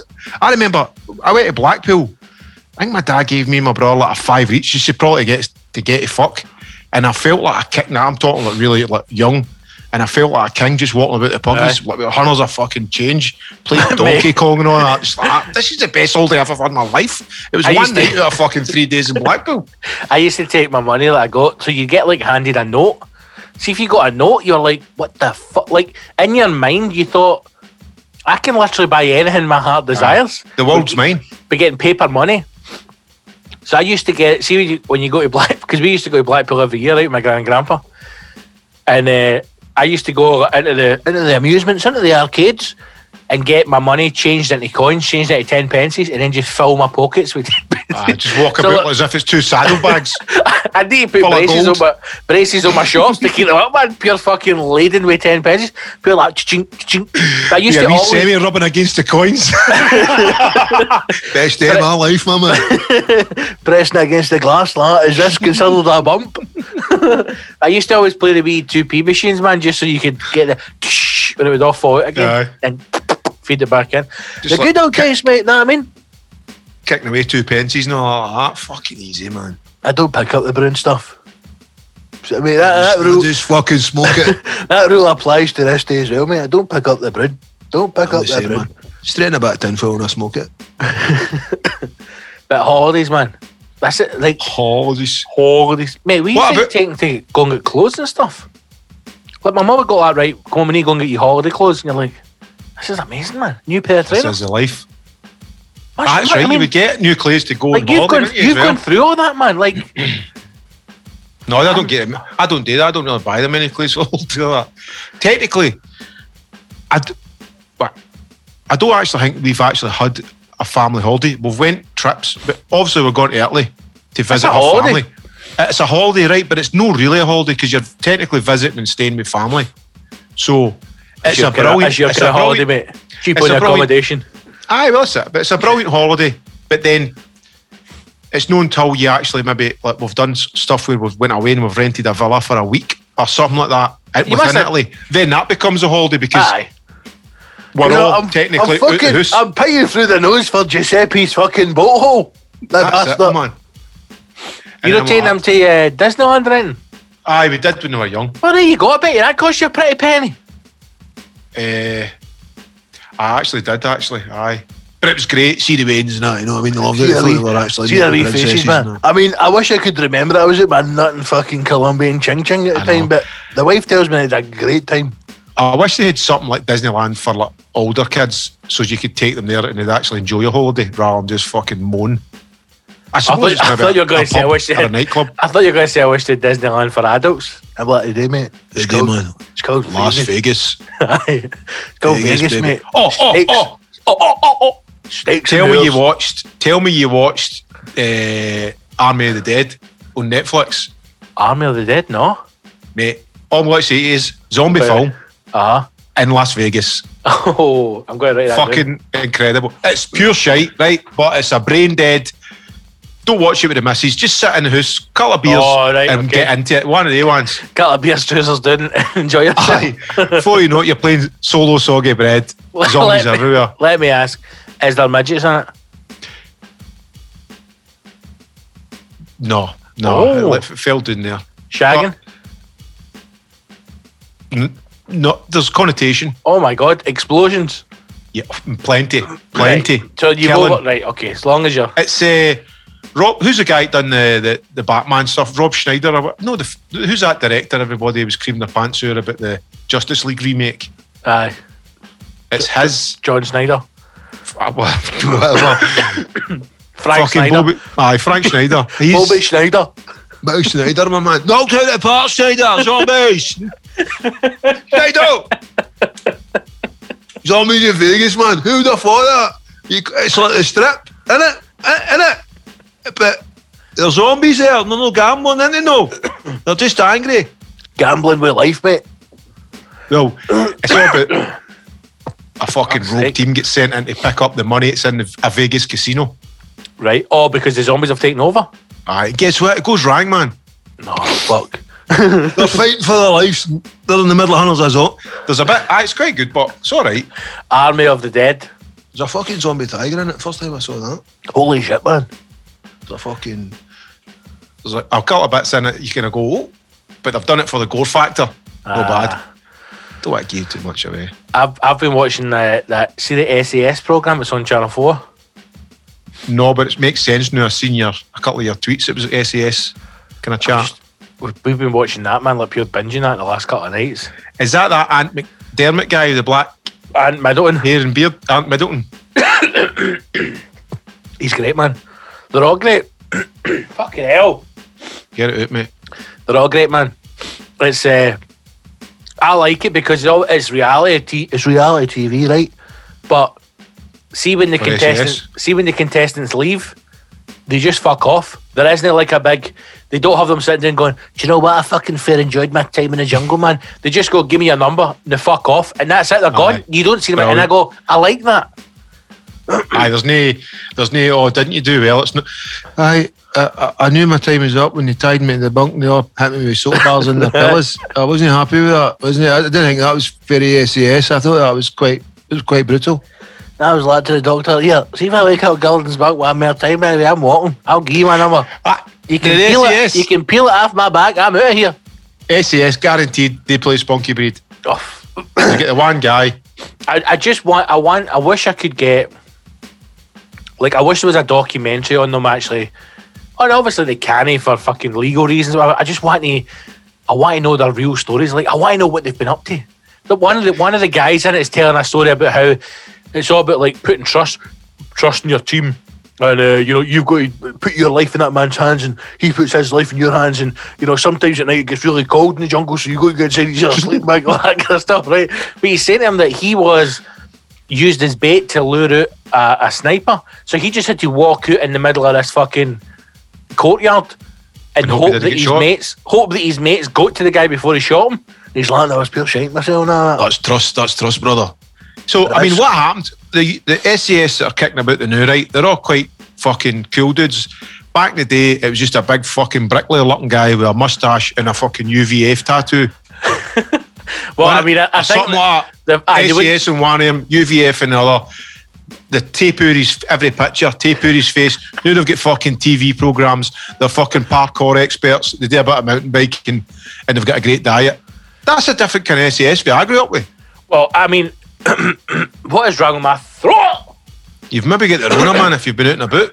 [SPEAKER 2] I remember I went to Blackpool. I think my dad gave me and my brother like a five each just to probably get to get a fuck. And I felt like a king. Now I'm talking like really like young. And I felt like a king just walking about the pubs, like with hundreds of fucking change, playing Donkey Kong and all that. Just like, "Ah, this is the best holiday I've ever had in my life. It was
[SPEAKER 1] I
[SPEAKER 2] one
[SPEAKER 1] used to-
[SPEAKER 2] out of fucking three days in Blackpool.
[SPEAKER 1] I used to take my money that I got, so you get like handed a note. See, if you got a note, you're like, what the fuck? Like, in your mind, you thought, I can literally buy anything my heart desires.
[SPEAKER 2] The world's mine.
[SPEAKER 1] But getting paper money. So I used to get, see, when you, when you go to Black, because we used to go to Blackpool every year, right, my grand grandpa. And uh, I used to go into the into the amusements, into the arcades, and get my money changed into coins, changed into 10 pences, and then just fill my pockets with 10 pences.
[SPEAKER 2] I just walk
[SPEAKER 1] So,
[SPEAKER 2] about
[SPEAKER 1] like-
[SPEAKER 2] as if it's two saddlebags.
[SPEAKER 1] I need to put braces on my braces on my shops to keep them up, man. Pure fucking laden with ten pences. Pure like ching ching. I used
[SPEAKER 2] yeah,
[SPEAKER 1] to always,
[SPEAKER 2] semi rubbing against the coins. Best day of my life, my man.
[SPEAKER 1] pressing against the glass. Like, is this considered a bump? I used to always play the wee two P machines, man, just so you could get the when it would all fall out again
[SPEAKER 2] Aye.
[SPEAKER 1] and feed it back in.
[SPEAKER 2] Just
[SPEAKER 1] the
[SPEAKER 2] like
[SPEAKER 1] good old
[SPEAKER 2] kick-
[SPEAKER 1] days, mate. Know what I mean?
[SPEAKER 2] Kicking away two pensies and all like that. Fucking easy, man.
[SPEAKER 1] I don't pick up the brown stuff. I mean that, that
[SPEAKER 2] Just,
[SPEAKER 1] rule
[SPEAKER 2] just fucking smoke it.
[SPEAKER 1] that rule applies to this day as well, mate. I don't pick up the brown. Don't pick
[SPEAKER 2] I'm
[SPEAKER 1] up
[SPEAKER 2] the same,
[SPEAKER 1] brown.
[SPEAKER 2] man. Straight in a bit of tinfoil when I smoke it.
[SPEAKER 1] But holidays, man. That's it. Like
[SPEAKER 2] Holidays.
[SPEAKER 1] holidays. Mate, we used to take to go and get clothes and stuff. Like my mum would go that right, go on, we need to go and get you holiday clothes, and you're like, this is amazing, man. New pair of trainers.
[SPEAKER 2] This is the life. That's right.
[SPEAKER 1] I mean,
[SPEAKER 2] you would get new clothes to go
[SPEAKER 1] like you've gone,
[SPEAKER 2] wouldn't you, as
[SPEAKER 1] you've
[SPEAKER 2] well?
[SPEAKER 1] gone through all that, man. Like,
[SPEAKER 2] No, I don't get. I don't do that. I don't really buy them any clothes. That. Technically, I, d- but I don't actually think we've actually had a family holiday. We've went trips, but obviously we're going to Italy to visit her
[SPEAKER 1] holiday.
[SPEAKER 2] family. It's a holiday, right? But it's not really a holiday because you're technically visiting and staying with family. So it's a brilliant.
[SPEAKER 1] It's your
[SPEAKER 2] it's a
[SPEAKER 1] of holiday, mate. Cheap on
[SPEAKER 2] a brilliant-
[SPEAKER 1] accommodation.
[SPEAKER 2] Aye, well, that's it. But it's a brilliant holiday. But then it's not until you actually maybe like we've done stuff where we've went away and we've rented a villa for a week or something like that
[SPEAKER 1] You
[SPEAKER 2] within
[SPEAKER 1] have-
[SPEAKER 2] Italy. Then that becomes a holiday because
[SPEAKER 1] Aye.
[SPEAKER 2] we're
[SPEAKER 3] You know,
[SPEAKER 2] all
[SPEAKER 3] I'm,
[SPEAKER 2] technically
[SPEAKER 3] I'm fucking. I'm paying through the nose for Giuseppe's fucking boat hole. That
[SPEAKER 2] That's it,
[SPEAKER 3] bastard.
[SPEAKER 2] man.
[SPEAKER 1] You
[SPEAKER 2] And
[SPEAKER 1] don't
[SPEAKER 2] I'm like,
[SPEAKER 1] them to uh, Disneyland or?
[SPEAKER 2] Aye, we did when we were young.
[SPEAKER 1] Well, there you go. I bet you that cost you a pretty penny.
[SPEAKER 2] Uh, I actually did, actually. Aye. But it was great.
[SPEAKER 3] See the wains and that, you know what I mean? They loved it.
[SPEAKER 2] the
[SPEAKER 3] They
[SPEAKER 2] wee-
[SPEAKER 3] they were actually
[SPEAKER 1] See their wee faces, man.
[SPEAKER 3] I mean, I wish I could remember. I was at my nut in fucking Colombian Ching Ching at the
[SPEAKER 2] I
[SPEAKER 3] time,
[SPEAKER 2] know.
[SPEAKER 3] but the wife tells me I had a great time.
[SPEAKER 2] I wish they had something like Disneyland for like older kids so you could take them there and they'd actually enjoy a holiday rather than just fucking moan. I,
[SPEAKER 1] thought-
[SPEAKER 2] suppose it's
[SPEAKER 1] I thought you were gonna say I
[SPEAKER 2] pub
[SPEAKER 1] wish they
[SPEAKER 2] or a
[SPEAKER 1] had-
[SPEAKER 2] nightclub.
[SPEAKER 1] I thought you were going to say I wish they had Disneyland for adults.
[SPEAKER 3] And what they do, mate?
[SPEAKER 2] They
[SPEAKER 3] It's called,
[SPEAKER 2] man.
[SPEAKER 3] it's called
[SPEAKER 2] Las
[SPEAKER 3] Vegas.
[SPEAKER 2] Vegas.
[SPEAKER 1] It's called
[SPEAKER 3] Vegas,
[SPEAKER 1] Vegas, mate.
[SPEAKER 2] Oh, oh,
[SPEAKER 1] Steaks.
[SPEAKER 2] oh.
[SPEAKER 1] oh, oh, oh, oh.
[SPEAKER 3] Steaks
[SPEAKER 2] Tell
[SPEAKER 3] and
[SPEAKER 2] me you watched. Tell me you watched uh, Army of the Dead on Netflix,
[SPEAKER 1] Army of the Dead, no?
[SPEAKER 2] mate. All I'm going to say is zombie
[SPEAKER 1] Right.
[SPEAKER 2] film
[SPEAKER 1] Ah.
[SPEAKER 2] in Las Vegas.
[SPEAKER 1] Oh, I'm going to write that down.
[SPEAKER 2] Fucking incredible. It's pure shite, right? But it's a brain dead. Don't watch it with the missus. Just sit in the house, couple of beers,
[SPEAKER 1] Oh, right,
[SPEAKER 2] and
[SPEAKER 1] okay.
[SPEAKER 2] get into it. One of the ones.
[SPEAKER 1] Couple of beer trousers down enjoy yourself.
[SPEAKER 2] Aye. Before you know it, you're playing solo soggy bread. Zombies
[SPEAKER 1] let me-
[SPEAKER 2] everywhere.
[SPEAKER 1] Let me ask, is there midgets in it?
[SPEAKER 2] No, no,
[SPEAKER 1] Oh.
[SPEAKER 2] it fell down there.
[SPEAKER 1] Shagging?
[SPEAKER 2] No, there's connotation.
[SPEAKER 1] Oh my god, explosions.
[SPEAKER 2] Yeah, plenty, plenty.
[SPEAKER 1] Right. So you
[SPEAKER 2] Killing.
[SPEAKER 1] over, right, okay, as long as you're
[SPEAKER 2] It's uh, Rob. Who's the guy that done the, the the Batman stuff? Rob Schneider. Or? No, the, who's that director? Everybody was creaming their pants out about the Justice League remake.
[SPEAKER 1] aye,
[SPEAKER 2] It's his.
[SPEAKER 1] John Snyder.
[SPEAKER 2] uh.
[SPEAKER 1] Frank.
[SPEAKER 2] Bobby, aye, Frank Schneider. He's,
[SPEAKER 1] Bobby Schneider.
[SPEAKER 3] Bill Schneider, my man. Knocked out the park, Schneider. Zombies. Schneider. Zombies in Vegas, man. Who have thought that? You, it's like the strip, innit? Innit? But there's zombies there. They're no gambling, innit? No. They're just angry.
[SPEAKER 1] Gambling with life, mate.
[SPEAKER 2] well, it's all about a fucking
[SPEAKER 1] Fuck's
[SPEAKER 2] rogue
[SPEAKER 1] sake.
[SPEAKER 2] team gets sent in to pick up the money. It's in a Vegas casino.
[SPEAKER 1] Right? Oh, because the zombies have taken over?
[SPEAKER 2] Aye, guess what? It goes wrong, man.
[SPEAKER 1] No, fuck.
[SPEAKER 3] They're fighting for their lives. They're in the middle of hunters, as well.
[SPEAKER 2] There's a bit. Aye, it's quite good, but it's all right.
[SPEAKER 1] Army of the Dead.
[SPEAKER 3] There's a fucking zombie tiger in it. First time I saw that.
[SPEAKER 1] Holy shit, man.
[SPEAKER 3] A fucking.
[SPEAKER 2] There's like a couple of bits in it you kind of go, oh, but they've done it for the gore factor. No
[SPEAKER 1] Ah.
[SPEAKER 2] bad. Don't want to give too much away.
[SPEAKER 1] I've, I've been watching uh, that, see the SAS program, it's on Channel 4.
[SPEAKER 2] No, but it makes sense now. I've seen your a couple of your tweets. It was SAS kind of chat.
[SPEAKER 1] Just- We've, been watching that, man, like pure binging that the last couple of nights.
[SPEAKER 2] Is that that Ant McDermott guy the black
[SPEAKER 1] And Middleton,
[SPEAKER 2] hair and beard? Ant Middleton.
[SPEAKER 1] he's great, man. They're all great. Fucking hell.
[SPEAKER 2] Get it out, mate.
[SPEAKER 1] They're all great, man. It's uh, I like it because it's, all, it's reality. T- it's reality TV, right? But see when the
[SPEAKER 2] For
[SPEAKER 1] contestants see when the contestants leave, they just fuck off. There isn't like a big. They don't have them sitting there and going, "Do you know what? I fucking fair enjoyed my time in the jungle, man." They just go, "Give me your number," and they fuck off, and that's it. They're gone.
[SPEAKER 2] Aye.
[SPEAKER 1] You don't see them, and I go, "I like that."
[SPEAKER 2] Aye, there's no, there's no. Oh, didn't you do well? It's not.
[SPEAKER 3] I, I I knew my time was up when they tied me to the bunk. They all hit me with soap bars and their pillows. I wasn't happy with that, wasn't it? I didn't think that was very SAS. I thought that was quite it was quite brutal.
[SPEAKER 1] I was like to the doctor, "Yeah, see if I wake up Golden's back one more time, baby, I'm walking. I'll give you my number.
[SPEAKER 2] Ah,
[SPEAKER 1] You can peel
[SPEAKER 2] SAS.
[SPEAKER 1] it. You can peel it off my back. I'm out of here."
[SPEAKER 2] SAS guaranteed they play spunky breed.
[SPEAKER 1] Oh,
[SPEAKER 2] You get the one guy.
[SPEAKER 1] I, I just want I want I wish I could get like I wish there was a documentary on them actually. And obviously they can't for fucking legal reasons. I just want to I want to know their real stories. Like I want to know what they've been up to. But one of the one of the guys in it is telling a story about how it's all about like putting trust trust in your team. And uh, you know you've got to put your life in that man's hands, and he puts his life in your hands. And you know sometimes at night it gets really cold in the jungle, so you go to your sleep bag, all that kind of stuff, right? But he's saying to him that he was used as bait to lure out a, a sniper. So he just had to walk out in the middle of this fucking courtyard and,
[SPEAKER 2] And hope
[SPEAKER 1] hope that his
[SPEAKER 2] shot.
[SPEAKER 1] mates hope that his mates got to the guy before he shot him. And he's like, I was pure shite myself now.
[SPEAKER 2] That's trust. That's trust, brother. So I mean, what happened? The the SAS that are kicking about the new right, they're all quite fucking cool dudes. Back in the day, it was just a big fucking bricklayer looking guy with a mustache and a fucking UVF tattoo.
[SPEAKER 1] Well, I mean, I, I think
[SPEAKER 2] like
[SPEAKER 1] the-
[SPEAKER 2] that.
[SPEAKER 1] aye, they would-
[SPEAKER 2] SAS and one of them, UVF and the other. The tape out his every picture, tape out his face. Now they've got fucking TV programs. They're fucking parkour experts. They do a bit of mountain biking, and they've got a great diet. That's a different kind of SAS that I grew up with.
[SPEAKER 1] well, I mean, what is wrong with my throat?
[SPEAKER 2] You've maybe got the Rona man if you've been out and about.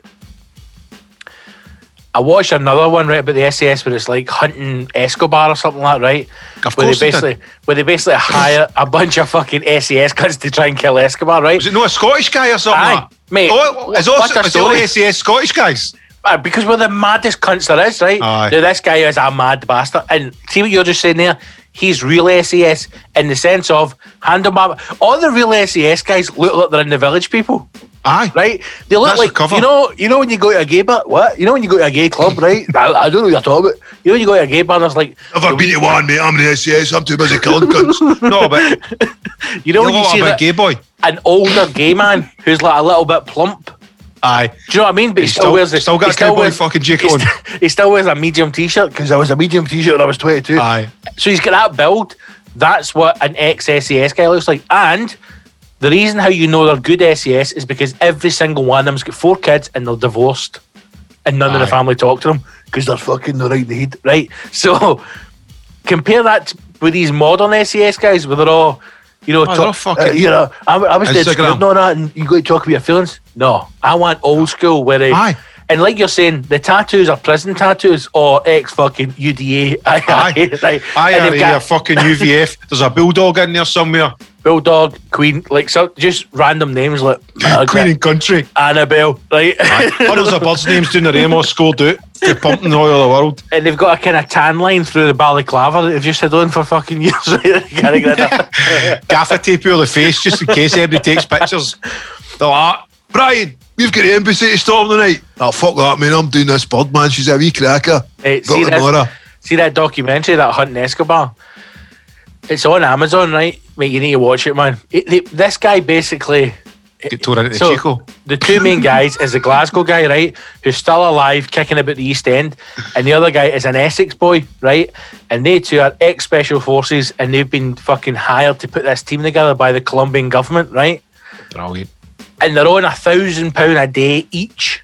[SPEAKER 1] I watched another one right about the SAS where it's like hunting Escobar or something like that, right?
[SPEAKER 2] Of
[SPEAKER 1] where they
[SPEAKER 2] course they
[SPEAKER 1] basically where they basically hire a bunch of fucking SAS guys to try and kill Escobar, right?
[SPEAKER 2] Was it not a Scottish guy or something?
[SPEAKER 1] Aye,
[SPEAKER 2] like
[SPEAKER 1] mate,
[SPEAKER 2] Oh,
[SPEAKER 1] what's
[SPEAKER 2] also,
[SPEAKER 1] the
[SPEAKER 2] is all
[SPEAKER 1] story?
[SPEAKER 2] SAS Scottish guys?
[SPEAKER 1] Because we're the maddest cunts there is, right?
[SPEAKER 2] Aye.
[SPEAKER 1] Now this guy is a mad bastard, and see what you're just saying there. He's real SAS in the sense of hand him up. All the real SAS guys look like they're in the village people.
[SPEAKER 2] Aye.
[SPEAKER 1] right? They look
[SPEAKER 2] That's
[SPEAKER 1] like you know, you know when you go to a gay bar. What? You know when you go to a gay club, right? I, I don't know what you're talking about. You know when you go to a gay bar, and there's like, I've
[SPEAKER 2] Never been to one, mate. I'm the SAS. I'm too busy killing cunts. no, but
[SPEAKER 1] you know
[SPEAKER 2] you
[SPEAKER 1] when you see that,
[SPEAKER 2] gay boy.
[SPEAKER 1] an older gay man who's like a little bit plump.
[SPEAKER 2] Aye.
[SPEAKER 1] Do you know what I mean? But he
[SPEAKER 2] He's
[SPEAKER 1] still,
[SPEAKER 2] still-
[SPEAKER 1] wears the,
[SPEAKER 2] still got
[SPEAKER 1] he
[SPEAKER 2] a cowboy
[SPEAKER 1] wears-
[SPEAKER 2] fucking
[SPEAKER 1] he,
[SPEAKER 2] jacket on.
[SPEAKER 1] st- he still wears a medium t-shirt because I was a medium t-shirt when I was 22.
[SPEAKER 2] Aye.
[SPEAKER 1] So he's got that build. That's what an ex-SAS guy looks like. And the reason how you know they're good SAS is because every single one of them's got four kids and they're divorced. And none of the family talk to them because they're fucking the right need, right? So compare that with these modern SAS guys where they're all, you know,
[SPEAKER 2] Oh,
[SPEAKER 1] talk-
[SPEAKER 2] fucking-
[SPEAKER 1] uh, you know, I, I was dead scared that, and you got to talk about your feelings. No, I want old school where they,
[SPEAKER 2] Aye.
[SPEAKER 1] And like you're saying, the tattoos are prison tattoos or ex fucking UDA.
[SPEAKER 2] Aye. Aye, aye,
[SPEAKER 1] got
[SPEAKER 2] fucking UVF. There's a bulldog in there somewhere.
[SPEAKER 1] Bulldog, Queen, like so, just random names like uh,
[SPEAKER 2] Queen and country.
[SPEAKER 1] Annabelle, right?
[SPEAKER 2] Hundreds of the birds' names doing the Ramos scored out for pumping the oil of the world.
[SPEAKER 1] and they've got a kind of tan line through the balaclava that they've just had on for fucking years. right? They can't get rid of.
[SPEAKER 2] Gaffer tape over the face just in case everybody takes pictures. They're like, Brian, we've got the embassy to storm tonight. Oh, fuck that, man. I'm doing this bird, man. She's a wee cracker.
[SPEAKER 1] Hey,
[SPEAKER 2] Got
[SPEAKER 1] see, that, see that documentary, that Hunting Escobar? It's on Amazon, right? Mate, you need to watch it, man. It, they- this guy basically
[SPEAKER 2] Get tore into
[SPEAKER 1] So-
[SPEAKER 2] Chico.
[SPEAKER 1] the two main guys is the Glasgow guy, right, who's still alive, kicking about the East End, and the other guy is an Essex boy, right? And they two are ex special forces, and they've been fucking hired to put this team together by the Colombian government, right?
[SPEAKER 2] Brilliant.
[SPEAKER 1] And they're on a thousand pound a day each.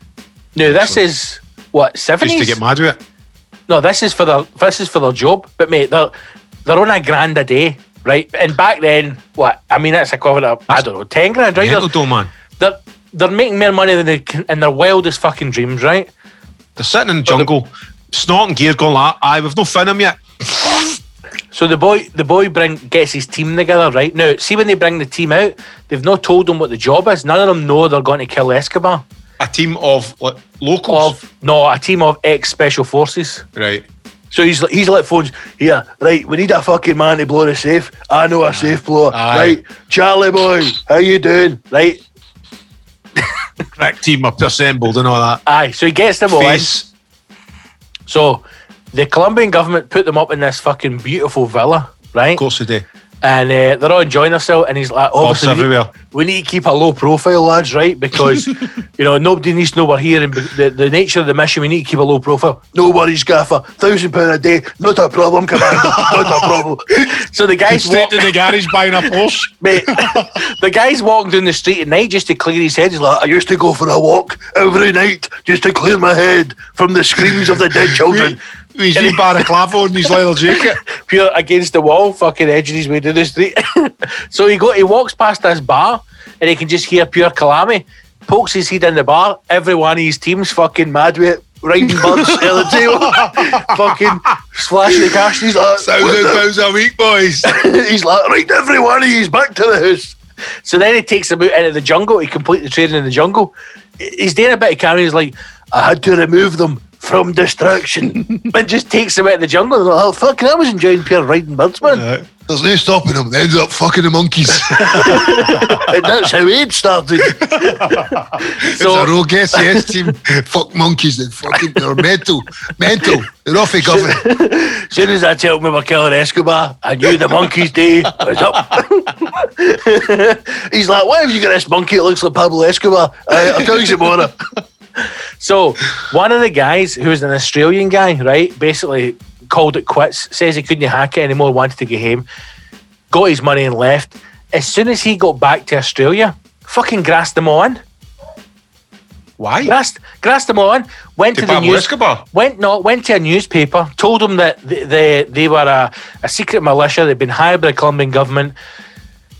[SPEAKER 1] Now this is what seventies?
[SPEAKER 2] to get mad with it.
[SPEAKER 1] No, this is for their this is for their job. But mate, they're they're on a grand a day, right? And back then, what? I mean, that's equivalent of I don't know, ten grand, right? They're,
[SPEAKER 2] though, man.
[SPEAKER 1] they're they're making more money than they can in their wildest fucking dreams, right?
[SPEAKER 2] They're sitting in the jungle, snorting gear, going like, aye, we've no fin him yet.
[SPEAKER 1] So the boy the boy bring gets his team together, right? Now, see when they bring the team out, they've not told them what the job is. None of them know they're going to kill Escobar.
[SPEAKER 2] A team of like, locals.
[SPEAKER 1] Of no, a team of ex special forces.
[SPEAKER 2] right.
[SPEAKER 1] So he's he's like phones here, right? We need a fucking man to blow the safe. I know a safe blower,
[SPEAKER 2] Aye.
[SPEAKER 1] right? Charlie boy, how you doing? Right?
[SPEAKER 2] Crack team up assembled and all that.
[SPEAKER 1] Aye. So he gets them all in. So the Colombian government put them up in this fucking beautiful villa, right?
[SPEAKER 2] Of course they do.
[SPEAKER 1] And uh, they're all enjoying themselves, and he's like, obviously, we,
[SPEAKER 2] everywhere.
[SPEAKER 1] we need to keep a low profile, lads, right? Because you know nobody needs to know we're here, and the, the nature of the mission, we need to keep a low profile. No worries, Gaffer. Thousand pound a day, not a problem, Commander, not a problem. So the guys
[SPEAKER 2] Straight in the garage buying a Porsche.
[SPEAKER 1] mate, the guy's walking down the street at night just to clear his head. He's like, I used to go for a walk every night just to clear my head from the screams of the dead children.
[SPEAKER 2] His wee balaclava on his leather jacket.
[SPEAKER 1] Pure against the wall, fucking edging his way down the street. so he go, he walks past this bar, and he can just hear pure calamity. Pokes his head in the bar. Every one of his team's fucking mad with it. Riding birds at the tail, fucking splashing the cash. He's like,
[SPEAKER 2] Thousand pounds a week, boys.
[SPEAKER 1] he's like, right, every one of you's back to the house. So then he takes them out into the jungle. He completes the training in the jungle. He's doing a bit of camera. He's like, I had to remove them from destruction. and just takes him out of the jungle. And like, oh, fucking, I was enjoying pure riding birds, man.
[SPEAKER 3] Uh, there's no stopping him. They ended up fucking the monkeys.
[SPEAKER 1] and that's how it started.
[SPEAKER 3] it's a
[SPEAKER 1] so,
[SPEAKER 3] rogue SAS team. Fuck monkeys. They fucking, they're mental. Mental. They're off the government.
[SPEAKER 1] as soon as I told me we're killing Escobar, I knew the monkey's day was up. He's like, why have you got this monkey that looks like Pablo Escobar? Uh, I'll tell you some more.
[SPEAKER 5] So one of the guys who was an Australian guy, right, basically called it quits, says he couldn't hack it anymore, wanted to get home, got his money and left. As soon as he got back to Australia, fucking grassed them on.
[SPEAKER 2] Why?
[SPEAKER 5] Grassed, grassed them on. Went
[SPEAKER 2] To
[SPEAKER 5] to, the news. Went no, went to a newspaper. Told them that they they, they were a, a secret militia. They'd been hired by the Colombian government,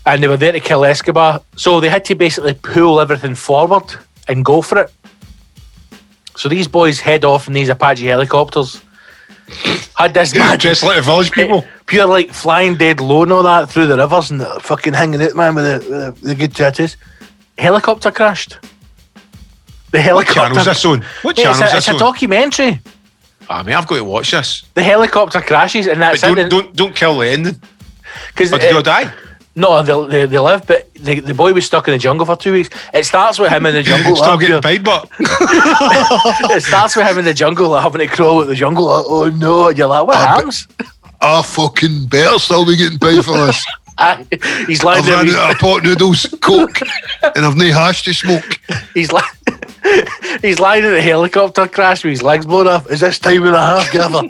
[SPEAKER 5] and they were there to kill Escobar. So they had to basically pull everything forward and go for it. So these boys head off in these Apache helicopters. Had this mad
[SPEAKER 2] Just like village people.
[SPEAKER 1] Pure like flying dead low and all that through the rivers and the fucking hanging out, man, with the, with the, the good tattoos.
[SPEAKER 5] helicopter crashed. The helicopter.
[SPEAKER 2] What channel's this on? What
[SPEAKER 5] Yeah, it's
[SPEAKER 2] channel's
[SPEAKER 5] a, it's
[SPEAKER 2] this
[SPEAKER 5] a documentary.
[SPEAKER 2] Ah, I mean, I've got to watch this.
[SPEAKER 5] The helicopter crashes, and
[SPEAKER 2] But
[SPEAKER 5] that's
[SPEAKER 2] don't,
[SPEAKER 5] it.
[SPEAKER 2] don't, don't kill the ending.
[SPEAKER 5] Because
[SPEAKER 2] Or did they die?
[SPEAKER 5] No, they, they, they live, but the, the boy was stuck in the jungle for two weeks. It starts with him in the jungle.
[SPEAKER 2] Still getting paid, but
[SPEAKER 5] it starts with him in the jungle, like, having to crawl out the jungle. Like, oh no! And you're like, what happens?
[SPEAKER 3] I fucking better still be getting paid for this.
[SPEAKER 5] He's lying
[SPEAKER 3] I've
[SPEAKER 5] there.
[SPEAKER 3] run
[SPEAKER 5] He's,
[SPEAKER 3] out of pot noodles, coke, and I've no hash to smoke.
[SPEAKER 5] he's, li- he's lying in a helicopter crash with his legs blown off. Is this time and a half, Gaffer?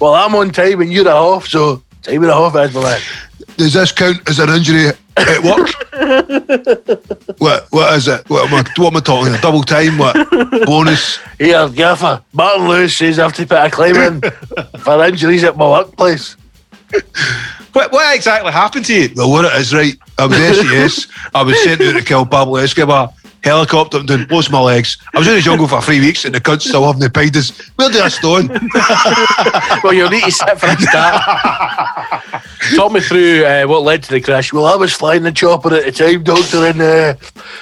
[SPEAKER 5] well, I'm on time and you're off, so time and a half is my
[SPEAKER 3] Does this count as an injury at work? what? What is it? What am I, what am I talking? A double time? What? Bonus?
[SPEAKER 1] Here, Gaffer. Martin Lewis says I have to put a claim in for injuries at my workplace.
[SPEAKER 2] what, what exactly happened to you?
[SPEAKER 3] Well, what it is, right? I was SAS. I was sent out to kill Pablo Escobar. Helicopter down, lost my legs. I was in the jungle for three weeks and the cunts still haven't paid us. Where did I stone?
[SPEAKER 5] well, you'll need to sit for a start. Talk me through uh, what led to the crash.
[SPEAKER 1] Well, I was flying the chopper at the time, Doctor, and uh,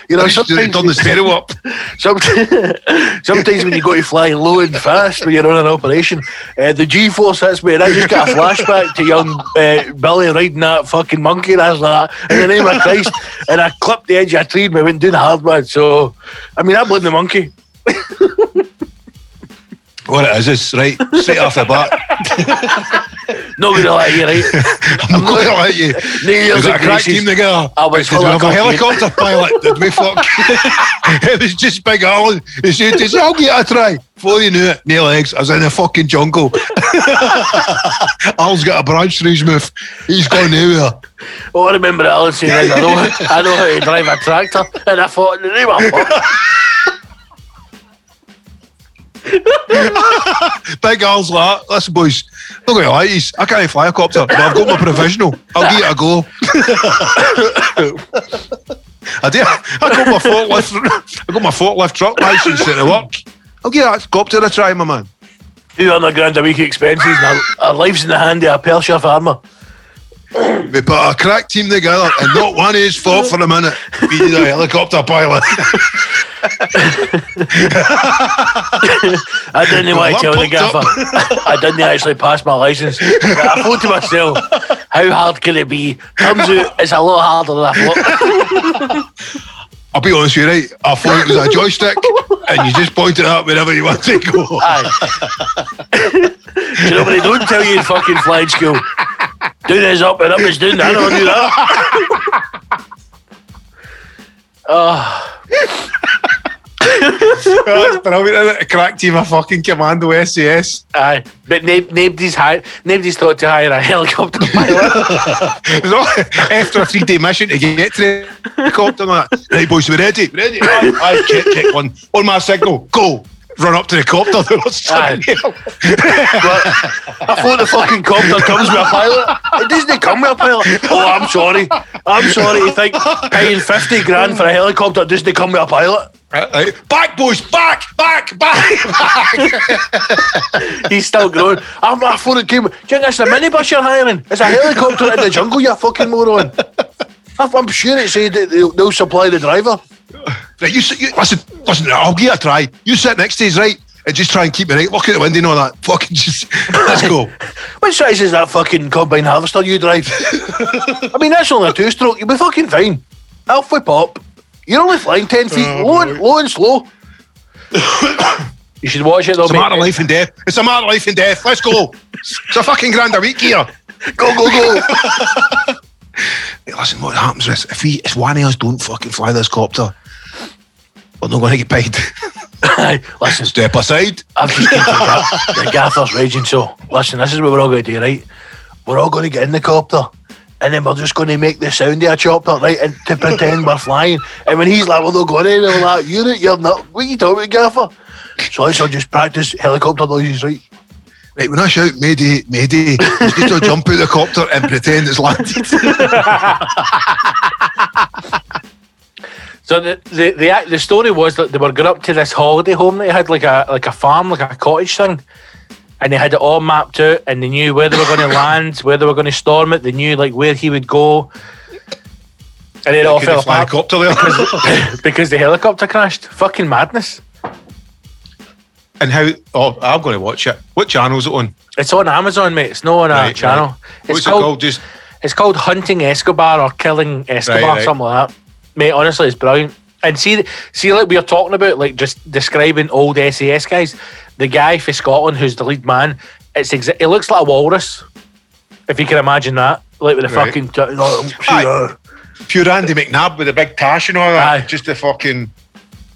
[SPEAKER 1] you know,
[SPEAKER 3] have done the stereo up.
[SPEAKER 1] Sometimes, sometimes when you go to fly low and fast when you're on an operation, uh, the G force hits me, and I just got a flashback to young uh, Billy riding that fucking monkey. And I was like, in the name of Christ, and I clipped the edge of a tree and we went down hard, man. So, I mean, I blame the monkey.
[SPEAKER 3] What it is, is right, straight off the bat.
[SPEAKER 1] Not gonna lie, you right?
[SPEAKER 3] I'm not gonna let you.
[SPEAKER 1] New Year's
[SPEAKER 3] a crack team together.
[SPEAKER 1] I was full of
[SPEAKER 3] a helicopter pilot? Did we fuck? it was just Big oh, Alan. He said, to us, I'll get a try. Before you knew it, no legs. I was in the fucking jungle. Al's got a branch through his mouth. He's gone nowhere.
[SPEAKER 1] Oh, I remember Alan saying, I know, I know how to drive a tractor. And I thought, the name of.
[SPEAKER 3] Big Al's like, listen, boys, I'm not going to lie to. I can't fly a copter, but I've got my provisional. I'll give it a go. I did. I got my forklift. I got my forklift truck license at the work. I'll give that copter a try, my man.
[SPEAKER 1] Two hundred grand a week expenses, and our, our lives in the hand of a Persia farmer.
[SPEAKER 3] We put a crack team together, and not one is fought for a minute. We need a helicopter pilot.
[SPEAKER 1] I didn't want to
[SPEAKER 3] Well,
[SPEAKER 1] tell the gaffer. I didn't actually pass my license. But I thought to myself, how hard can it be? Turns out it's a lot harder than I thought.
[SPEAKER 3] I'll be honest with you, right? I thought it was a joystick, and you just point it up wherever you want to go.
[SPEAKER 1] Aye. you know, but they don't tell you in fucking flying school. Do this up and up is down. I don't do that.
[SPEAKER 5] Oh,
[SPEAKER 2] That's brilliant, isn't it? A crack team of fucking commando SAS.
[SPEAKER 5] aye. But na- nobody's hired, nobody's thought to hire a helicopter pilot.
[SPEAKER 2] It's After a three day mission to get to the helicopter, that.
[SPEAKER 3] Right, boys, we ready?
[SPEAKER 2] ready? Aye, aye, check, check one. On my signal, go. Run up to the copter. Standing there.
[SPEAKER 1] But I thought the fucking copter comes with a pilot. It doesn't come with a pilot. Oh, I'm sorry. I'm sorry to think paying 50 grand for a helicopter doesn't come with a pilot.
[SPEAKER 2] Right, right. Back, boys, back, back, back, back.
[SPEAKER 5] He's still growing.
[SPEAKER 1] I'm, I thought it came. Do you think it's a minibus you're hiring? It's a helicopter in the jungle, you fucking moron. I'm sure it said that they'll supply the driver.
[SPEAKER 3] Right, you, sit- you listen, listen. I'll give it a try. You sit next to his right? and just try and keep it right. Look at the window and all that. Fucking just let's go.
[SPEAKER 1] What size is that fucking combine harvester you drive? I mean, that's only a two stroke. You'll be fucking fine. Halfway up. You're only flying 10 feet,
[SPEAKER 3] Oh,
[SPEAKER 1] low, and, low and slow. you should watch it though,
[SPEAKER 2] It's a
[SPEAKER 1] mate.
[SPEAKER 2] matter of life and death. It's a matter of life and death. Let's go. It's a fucking grand a week here.
[SPEAKER 1] Go, go, go.
[SPEAKER 3] Hey, listen, what happens is if we if one of us don't fucking fly this copter, we're not going to get paid.
[SPEAKER 1] Aye, listen,
[SPEAKER 3] Step aside.
[SPEAKER 1] I've just been to the, the gaffer's raging. So, listen, this is what we're all going to do, right? We're all going to get in the copter. And then we're just going to make the sound of a chopper, right? And to pretend we're flying. And when he's like, we're not going anywhere, we're like, you're, you're not. What are you talking about, gaffer? So let's all just practice helicopter noises, right?
[SPEAKER 3] Right, when I shout Mayday, Mayday, you need to jump out the copter and pretend it's landed.
[SPEAKER 6] So the, the the the story was that they were going up to this holiday home that they had like a like a farm, like a cottage thing, and they had it all mapped out, and they knew where they were going to land, where they were going to storm it. They knew like where he would go, and it all fell
[SPEAKER 2] have fly a
[SPEAKER 6] apart
[SPEAKER 2] there.
[SPEAKER 6] because the helicopter crashed. Fucking madness!
[SPEAKER 2] and how? Oh, I'm going to watch it. What channel is it on?
[SPEAKER 6] It's on Amazon, mate. It's not on a
[SPEAKER 2] Right,
[SPEAKER 6] channel.
[SPEAKER 2] right.
[SPEAKER 6] It's
[SPEAKER 2] What's it
[SPEAKER 6] called,
[SPEAKER 2] called? Just
[SPEAKER 6] It's called Hunting Escobar or Killing Escobar,
[SPEAKER 2] right.
[SPEAKER 6] something like that. Mate, honestly, it's brilliant. And see, see, like we are talking about, like just describing old SAS guys. The guy for Scotland who's the lead man, it's exa- it looks like a walrus, if you can imagine that, like with the
[SPEAKER 2] Right.
[SPEAKER 6] fucking. Oh, see,
[SPEAKER 2] Aye. pure Andy McNab with a big tash and all that.
[SPEAKER 6] Aye.
[SPEAKER 2] Just the fucking.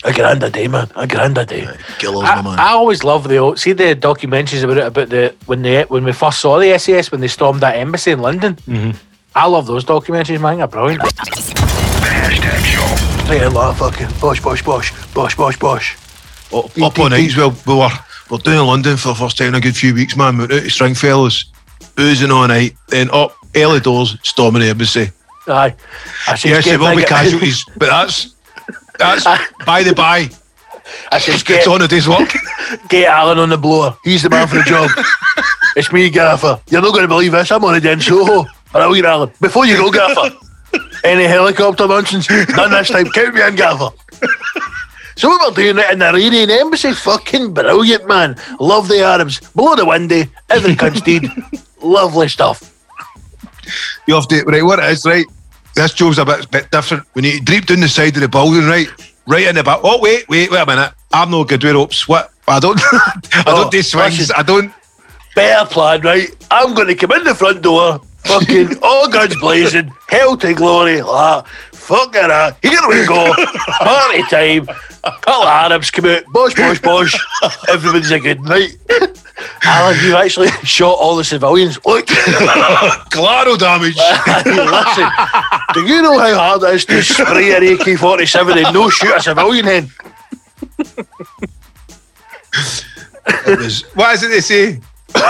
[SPEAKER 1] A grand a day, man. A grand a day.
[SPEAKER 3] Gillows,
[SPEAKER 6] I,
[SPEAKER 3] man.
[SPEAKER 6] I always love the old, see the documentaries about it about the when they when we first saw the SAS when they stormed that embassy in London. Mm-hmm. I love those documentaries, man. They're brilliant.
[SPEAKER 1] Right, a lot of fucking bosh, bosh, bosh, bosh, bosh, bosh.
[SPEAKER 3] Up, up on eh? nights, well, we were, we're down in London for the first time in a good few weeks, man. We went out to Stringfellows, oozing all night, then up early doors, storming the embassy.
[SPEAKER 6] Aye, I
[SPEAKER 3] Yes, there will be casualties, but that's that's by the by.
[SPEAKER 6] I said,
[SPEAKER 3] It's
[SPEAKER 6] get,
[SPEAKER 3] on a day's work.
[SPEAKER 1] Get Alan on the blower. He's the man for the job. it's me, Gaffer. You're not going to believe this. I'm on a Den Soho. Right, you, Alan. Before you go, Gaffer. Any helicopter nonsense? None this time. Count me in, Gaffer. So we were doing it in the Iranian embassy. Fucking brilliant, man. Love the Arabs. Below the window. Every cunt's dead. Lovely stuff.
[SPEAKER 3] You have to right. What it is, right? This job's a bit, bit different. We need to drip down the side of the building, right? Right in the back. Oh wait, wait, wait a minute. I'm no good with ropes. What? I don't. I
[SPEAKER 1] Oh,
[SPEAKER 3] don't do swings. I don't.
[SPEAKER 1] Better plan, right? I'm going to come in the front door. Fucking all guns blazing. Hell to glory. Ah, fuck it. ah. Here we go. Party time. Couple of Arabs come out. Bosh, bosh, bosh. Everyone's a good night. Alan, you actually shot all the civilians. Look.
[SPEAKER 3] Collateral damage.
[SPEAKER 1] Listen, do you know how hard it is to spray an AK 47 and no shoot a civilian hen?
[SPEAKER 3] was
[SPEAKER 2] What is it they say?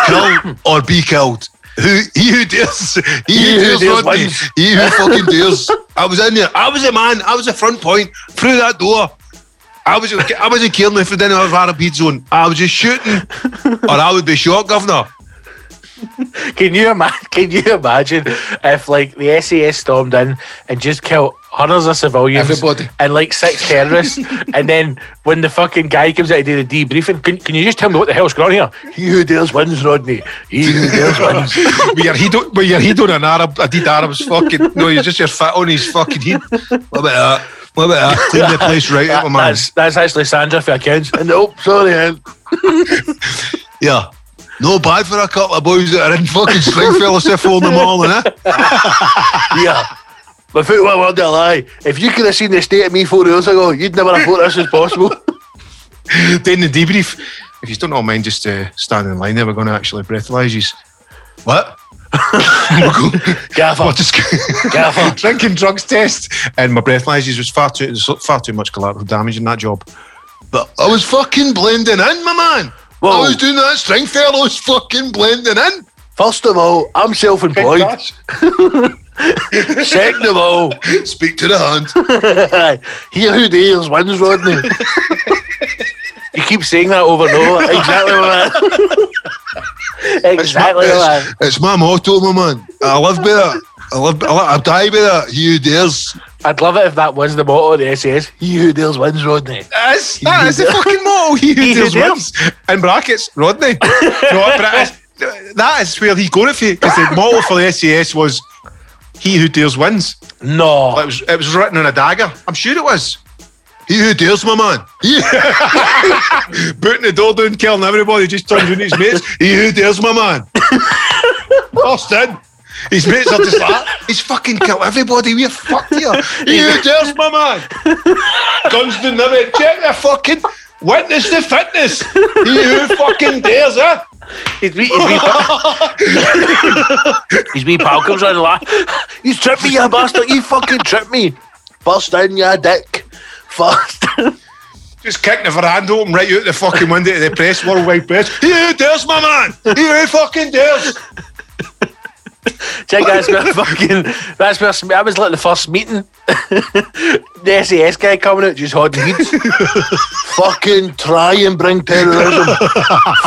[SPEAKER 3] kill or be killed. Who he who dares, he, who dares,
[SPEAKER 1] dares
[SPEAKER 3] Rodney. He who fucking dares. I was in there. I was a man. I was the front point through that door. I was I wasn't caring if it didn't have Arab heat zone. I was just shooting, or I would be shot, governor.
[SPEAKER 6] Can you imagine? Can you imagine if like the SAS stormed in and just killed hundreds of civilians,
[SPEAKER 3] Everybody.
[SPEAKER 6] and like six terrorists, and then when the fucking guy comes out to do the debriefing, can, can you just tell me what the hell's going on here?
[SPEAKER 1] He who dares wins, Rodney. He who dares wins.
[SPEAKER 2] With your heat, on- with your heat on an Arab, a deed Arab's fucking. No, you're just your fat on his fucking heat.
[SPEAKER 3] What about that? What about that? Clean the place right
[SPEAKER 6] That-
[SPEAKER 3] up, man.
[SPEAKER 6] that's that's actually Sandra for accounts.
[SPEAKER 1] And oh, sorry, hen.
[SPEAKER 3] Yeah. No bad for a couple of boys that are in fucking Stringfellow stuff on them all, eh?
[SPEAKER 1] Yeah. But foot one word a lie. If you could have seen the state of me four years ago, you'd never have thought this was possible.
[SPEAKER 2] Then the debrief. If you don't all mind, just uh, stand in line there. We're going to actually breathalyse you.
[SPEAKER 3] What?
[SPEAKER 1] Gaffer.
[SPEAKER 2] What is
[SPEAKER 1] Gaffer.
[SPEAKER 2] drinking drugs test? And my breathalyzers was far too there's far too much collateral damage in that job.
[SPEAKER 3] But I was fucking blending in, my man.
[SPEAKER 1] Whoa.
[SPEAKER 3] I was doing that Stringfellow's fucking blending in.
[SPEAKER 1] First of all, I'm self-employed. Second of all,
[SPEAKER 3] Speak to the hand.
[SPEAKER 1] he who dares wins, Rodney.
[SPEAKER 6] You keep saying that over and over.
[SPEAKER 1] exactly what I
[SPEAKER 6] exactly.
[SPEAKER 3] it's,
[SPEAKER 6] man.
[SPEAKER 3] it's my motto, my man. I live by that. I live. I, I die by that. He who dares.
[SPEAKER 1] I'd love it if that was the motto of the SAS. He who deals wins, Rodney.
[SPEAKER 2] That's, that is the fucking motto. He who
[SPEAKER 1] He who
[SPEAKER 2] deals
[SPEAKER 1] deals.
[SPEAKER 2] wins. In brackets, Rodney. it is, that is where he's going for because the motto for the SAS was "He who deals wins."
[SPEAKER 1] No.
[SPEAKER 2] It was it was written on a dagger. I'm sure it was.
[SPEAKER 3] He who deals, my man. He,
[SPEAKER 2] Booting the door down, killing everybody. Just turns in his mates.
[SPEAKER 3] he who dares, my man.
[SPEAKER 2] Lost in. His mates are just like, he's fucking killed everybody. We're fucked here. He who dares, my man. Guns down the way. Check the fucking witness the fitness. He who fucking dares, eh?
[SPEAKER 1] His wee, his wee, his wee pal comes around and laughs. You tripped me, you bastard. You fucking tripped me. Bust down, you dick. First.
[SPEAKER 2] Just kicking the veranda open right out the fucking window to the press, worldwide press. He who dares, my man. He who fucking dares.
[SPEAKER 1] Check that's where fucking that's where I was like the first meeting. the SAS guy coming out just holding heads. fucking try and bring terrorism.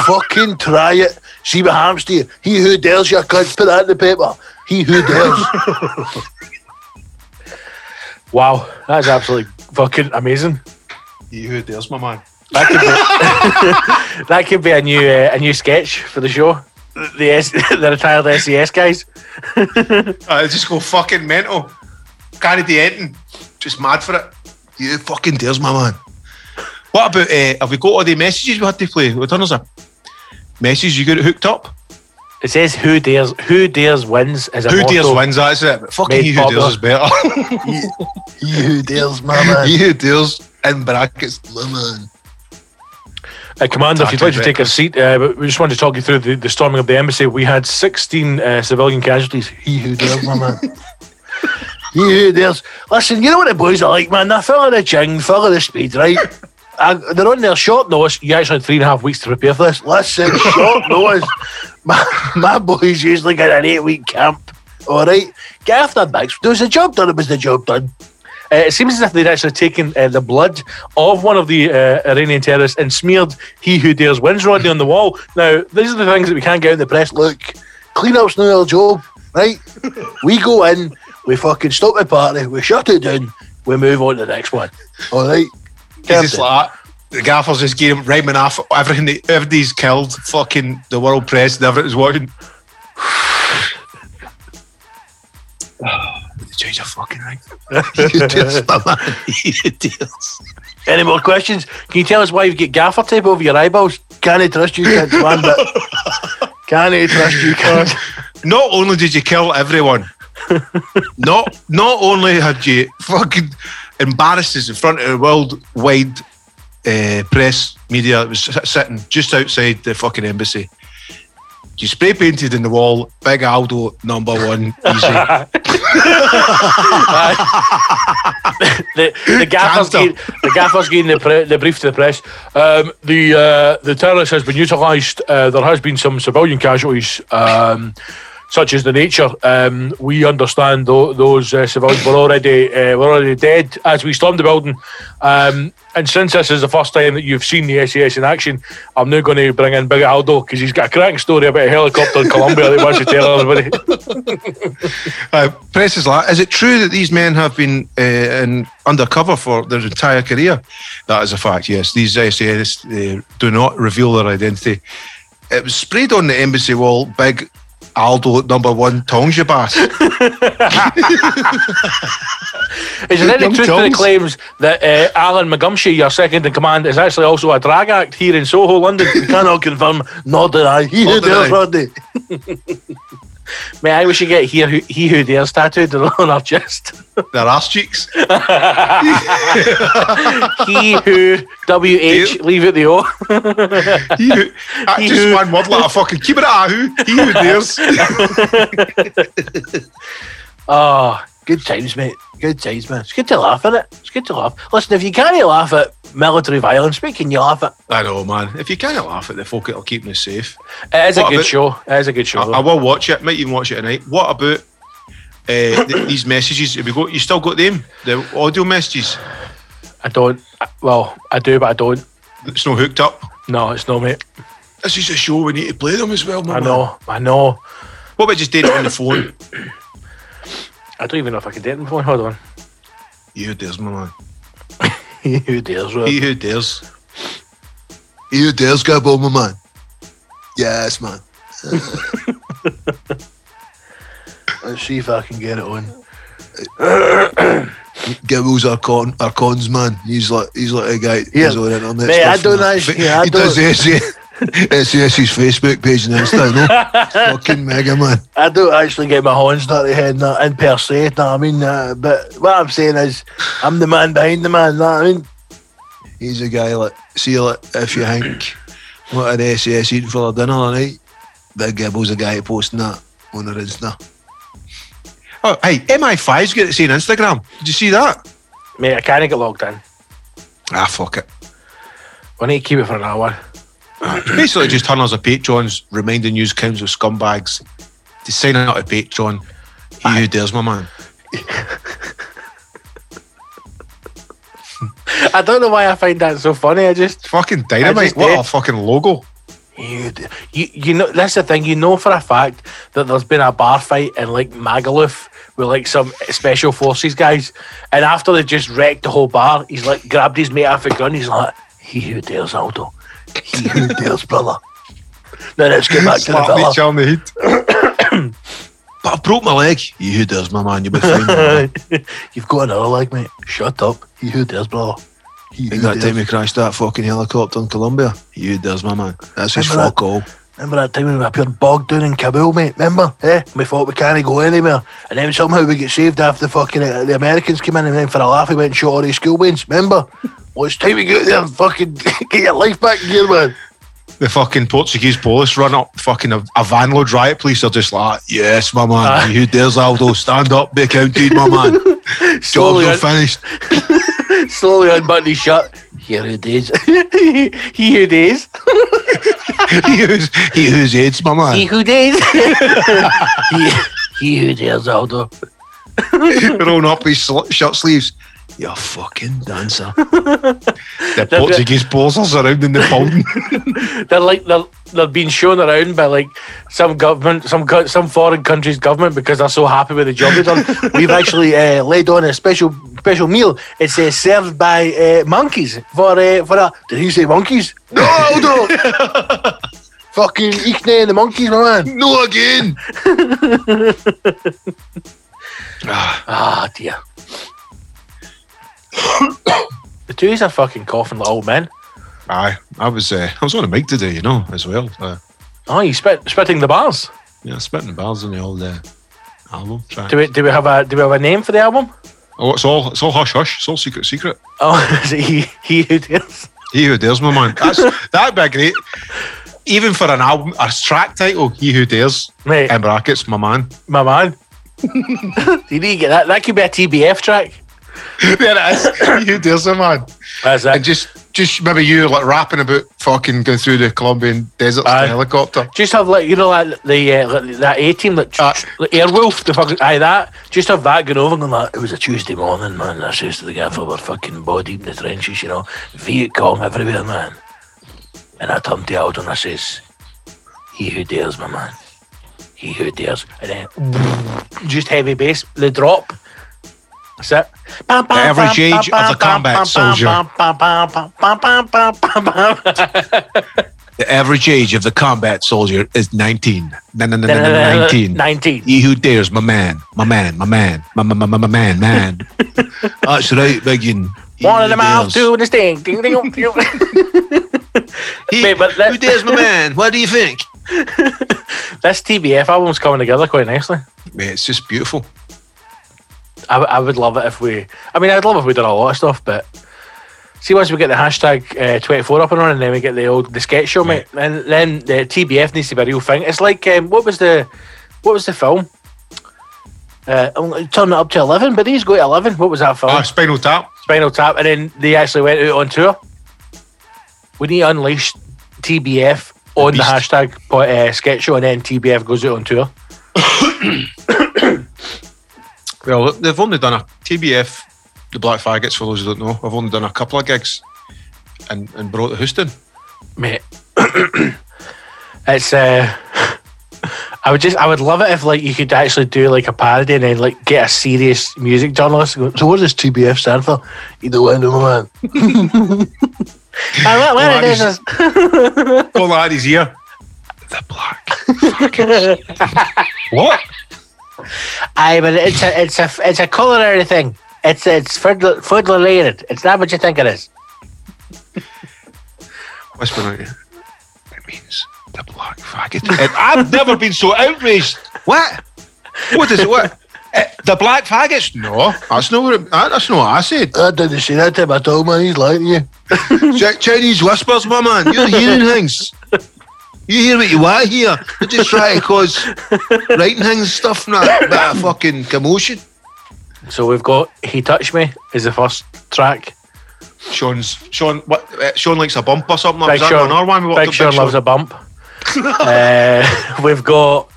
[SPEAKER 1] fucking try it. See what happens to you. He who dares you cunt, put that in the paper. He who dares. wow, that's absolutely fucking amazing.
[SPEAKER 2] He who dares, my man.
[SPEAKER 1] That could be, that could be a new uh, a new sketch for the show. The S, the retired SAS guys.
[SPEAKER 2] Er I just er go er fucking mental. Can't do anything. Just mad for it.
[SPEAKER 3] You fucking dares, my man.
[SPEAKER 2] What about, uh, have we got all the messages we had to play? What turn is a message you got it hooked up?
[SPEAKER 1] It says who dares who dares wins as a
[SPEAKER 2] Who
[SPEAKER 1] motto.
[SPEAKER 2] dares wins, that's it. But fucking
[SPEAKER 1] Made
[SPEAKER 2] he who
[SPEAKER 1] popular.
[SPEAKER 2] dares is better.
[SPEAKER 3] He who dares, my man. He who dares, in brackets, my man.
[SPEAKER 1] Uh, Commander, if you'd like to take a seat, uh, we just wanted to talk you through the, the storming of the embassy. We had 16 uh, civilian casualties.
[SPEAKER 3] He who dares, my man.
[SPEAKER 1] He who dares. Listen, you know what the boys are like, man? They're full of the ching, full of the speed, right? Uh, they're on their short notice. You actually had three and a half weeks to prepare for this. Listen, short notice. My, my boys usually get an eight week camp. All right, get off their backs. There was a job done. It was the job done. Uh, it seems as if they'd actually taken uh, the blood of one of the uh, Iranian terrorists and smeared "He who dares wins" Rodney on the wall. Now, these are the things that we can't get in the press. Look, clean-up's not our job, right? we go in, we fucking stop the party, we shut it down, we move on to the next one. All right.
[SPEAKER 2] He's just
[SPEAKER 1] Captain.
[SPEAKER 2] like. The gaffers just gave him rhyming off everything that everybody's killed. Fucking the world press and everything's watching. the change of fucking ring.
[SPEAKER 3] He who dares, my man. He who.
[SPEAKER 1] Any more questions? Can you tell us why you get gaffer tape over your eyeballs? Can I trust you, bit. Can I trust you, can't?
[SPEAKER 2] Only did you kill everyone, not not only had you fucking embarrassed us in front of the worldwide uh, press media that was sitting just outside the fucking embassy. You spray painted in the wall, Big Aldo number one, easy.
[SPEAKER 1] the, the gaffer's getting, the gaffer's getting the, pre, the brief to the press. Um, the uh, the terrorist has been utilised. Uh, there has been some civilian casualties, um, such as the nature. Um, we understand tho- those uh, civilians were already uh, were already dead as we stormed the building. Um, and since this is the first time that you've seen the SAS in action, I'm now going to bring in Big Aldo because he's got a cracking story about a helicopter in Colombia that he wants to tell everybody.
[SPEAKER 2] Uh, press is like, is it true that these men have been uh, in undercover for their entire career? That is a fact, yes. These SAS uh, do not reveal their identity. It was sprayed on the embassy wall, big Aldo number one tongs you bass.
[SPEAKER 1] Is there any
[SPEAKER 2] Young
[SPEAKER 1] truth to the claims that uh, Alan McGumshay, your second in command, is actually also a drag act here in Soho, London? We cannot confirm, nor deny. He who
[SPEAKER 2] Nor deny.
[SPEAKER 1] dares, Rodney. May I wish you get here who, he who dares tattooed on our chest.
[SPEAKER 2] their ass cheeks.
[SPEAKER 1] he who W H leave it the O.
[SPEAKER 2] He who,
[SPEAKER 1] He
[SPEAKER 2] just
[SPEAKER 1] who-
[SPEAKER 2] one word like a fucking keep it at who. He who dares.
[SPEAKER 1] Oh, good times, mate. Good times, man. It's good to laugh at it. It's good to laugh. Listen, if you can't laugh at military violence, what can you laugh at?
[SPEAKER 2] I know, man. If you can't laugh at the folk, it'll keep me safe.
[SPEAKER 1] It is a good
[SPEAKER 2] about-
[SPEAKER 1] show. It is a good show.
[SPEAKER 2] I. I will watch it. Might even watch it tonight. What about uh, th- these messages? Have you got? You still got them? The audio messages.
[SPEAKER 1] I don't. Well, I do, but I don't.
[SPEAKER 2] It's not hooked up.
[SPEAKER 1] No, it's not, mate.
[SPEAKER 2] This is a show. We need to play them as well, man.
[SPEAKER 1] I know. I know.
[SPEAKER 2] What about just doing it on the phone?
[SPEAKER 1] I don't even know if I it on my phone. Hold on.
[SPEAKER 2] Who dares, my man.
[SPEAKER 1] Who dares, Rob?
[SPEAKER 2] Who dares.
[SPEAKER 3] Who dares go above my man. Yes, man.
[SPEAKER 1] Let's see if I can get it on.
[SPEAKER 3] Gibbles our con our cons man. He's like he's like a guy
[SPEAKER 1] Yeah.
[SPEAKER 3] who's on internet.
[SPEAKER 1] Mate, I don't actually- I
[SPEAKER 3] he does SAS, SAS's Facebook page and Insta, no? Fucking mega man.
[SPEAKER 1] I don't actually get my horns dirty head in, that, in per se, know what I mean? Uh, but what I'm saying is, I'm the man behind the man, know what I mean?
[SPEAKER 3] He's a guy like see like if you think what an SAS eating for dinner tonight, Big Gibble's a guy posting that on their Insta.
[SPEAKER 2] Oh, hey, MI5's got to see on Instagram. Did you see that?
[SPEAKER 1] Mate, I can't get logged in.
[SPEAKER 2] Ah, fuck it.
[SPEAKER 1] I need to keep it for an hour.
[SPEAKER 2] Basically, just turn us a Patreons reminding you council scumbags to sign up to Patreon. He who dares, my man.
[SPEAKER 1] I don't know why I find that so funny. I just
[SPEAKER 2] Fucking dynamite.
[SPEAKER 1] just
[SPEAKER 2] What
[SPEAKER 1] did.
[SPEAKER 2] a fucking logo.
[SPEAKER 1] you, you, you know that's the thing. You know for a fact that there's been a bar fight in like Magaluf with like some special forces guys, and after they just wrecked the whole bar, he's like grabbed his mate off a gun. He's like, "He who dares, Aldo. He who dares, brother." Now let's get back to the
[SPEAKER 2] Slap each
[SPEAKER 1] fella.
[SPEAKER 2] other on the head.
[SPEAKER 3] But I broke my leg. He who dares, my man, you'll be fine. man.
[SPEAKER 1] You've got another leg, mate. Shut up. He who dares, brother. He who
[SPEAKER 3] that
[SPEAKER 1] dares.
[SPEAKER 3] time we crashed that fucking helicopter in Colombia? He who dares, my man. That's his
[SPEAKER 1] Remember
[SPEAKER 3] fuck all.
[SPEAKER 1] Remember that time when we appeared bogged down in Kabul, mate? Remember? Eh? We thought we can't go anywhere. And then somehow we get saved after the fucking uh, the Americans came in and then for a laugh we went and shot all these school wins. Remember? Well, it's time we get out there and fucking get your life back in gear, man.
[SPEAKER 2] The fucking Portuguese police run up fucking a, a van load riot police are just like,
[SPEAKER 3] Yes, my man.
[SPEAKER 1] Ah.
[SPEAKER 3] He who dares, Aldo, stand up, be counted, my man. Jobs
[SPEAKER 1] Slowly,
[SPEAKER 3] are finished.
[SPEAKER 1] slowly unbutton his shirt. Here who days. he who days.
[SPEAKER 3] he, who's, he who's AIDS, my man.
[SPEAKER 1] He who days. he, he who dares, Aldo.
[SPEAKER 2] rolling up his sl- shirt sleeves.
[SPEAKER 3] You fucking dancer.
[SPEAKER 2] The Portuguese police are surrounding the building.
[SPEAKER 1] they're like they're, they're being shown around by like some government, some some foreign country's government because they're so happy with the job they've done. We've actually uh, laid on a special special meal. It's uh, served by uh, monkeys for uh, for a. Did he say monkeys? No, no. Fucking Ichne and the monkeys, my man.
[SPEAKER 3] no again.
[SPEAKER 1] Ah dear. the two are fucking coughing like old men.
[SPEAKER 2] Aye, I was uh, I was on a mic today, you know, as well. Uh,
[SPEAKER 1] Oh, you spit spitting the bars.
[SPEAKER 2] yeah, spitting the bars on the old uh, album.
[SPEAKER 1] Do we do we have a do we have a name for the album?
[SPEAKER 2] Oh, it's all it's all hush hush. It's all secret secret.
[SPEAKER 1] Oh, is it he he who dares?
[SPEAKER 2] He who dares, my man. That's that'd be great. Even for an album, a track title, He Who Dares,
[SPEAKER 1] Mate,
[SPEAKER 2] in brackets, my man.
[SPEAKER 1] my man. you need to get that. That could be a TBF track.
[SPEAKER 2] there it is. he Who Dares, my man.
[SPEAKER 1] That's
[SPEAKER 2] And just just maybe you like rapping about fucking going through the Colombian deserts in a helicopter.
[SPEAKER 1] Just have like you know like the uh, like that A team that
[SPEAKER 2] Uh,
[SPEAKER 1] like Airwolf the fucking aye that. Just have that going over and going like it was a Tuesday morning man. I says to the gaffer we're fucking body in the trenches you know. Viet Cong everywhere man. And I turned to Aldo and I says he who dares my man. He who dares. And then just heavy bass the drop it the
[SPEAKER 2] average age of the combat soldier. The average age of the combat soldier is 19. No, no, no, no, no, 19.
[SPEAKER 1] 19
[SPEAKER 2] He who dares, my man, my man, my man, my, my, my, my, man, man.
[SPEAKER 3] That's right, Biggin.
[SPEAKER 1] One of them out to the sting ding ding ding, ding.
[SPEAKER 3] He,
[SPEAKER 1] Mate, but that-
[SPEAKER 3] who dares, my man? What do you think?
[SPEAKER 1] This TBF album's coming together quite nicely.
[SPEAKER 2] Mate, it's just beautiful.
[SPEAKER 1] I, I would love it if we. I mean, I'd love if we did a lot of stuff, but see, once we get the hashtag uh, 24 up and running, then we get the old the sketch show, mate, and then the TBF needs to be a real thing. It's like um, what was the what was the film? Uh, I'm turn it up to 11, but he's got to 11. What was that film?
[SPEAKER 2] Ah, Spinal Tap.
[SPEAKER 1] Spinal Tap, and then they actually went out on tour. We need to unleash TBF on the,
[SPEAKER 2] beast.
[SPEAKER 1] hashtag uh, sketch show, and then TBF goes out on tour.
[SPEAKER 2] Well, they've only done a TBF, the Black Faggots, for those who don't know. I've only done a couple of gigs and, and brought the Houston.
[SPEAKER 1] mate. it's uh, I, would just, I would love it if like you could actually do like a parody and then like get a serious music journalist. And go, so what does TBF stand for? You the window man. Ah, what, what it is
[SPEAKER 2] All that is here. The black. Faggots. what?
[SPEAKER 1] Aye, but it's a, it's a, it's a culinary thing. It's, it's food, food related. It's not what you think it is.
[SPEAKER 2] Whisper out here. It means the black faggot. And I've never been so outraged. What? What is it? What? Eh, the black faggots? No, that's not what. It, that's not what I said.
[SPEAKER 4] I didn't say that to him at all, man. He's lying to you.
[SPEAKER 3] Ch- Chinese whispers, my man. You're hearing things. You hear what you want to hear. You just try to cause writing things and stuff, not a bit of fucking commotion.
[SPEAKER 1] So we've got He Touched Me is the first track.
[SPEAKER 2] Sean's Sean. What? Uh, Sean likes a bump or something.
[SPEAKER 1] Big
[SPEAKER 2] Was that
[SPEAKER 1] Sean,
[SPEAKER 2] another one? We walked
[SPEAKER 1] Big
[SPEAKER 2] up
[SPEAKER 1] Sean loves a bump. uh, we've got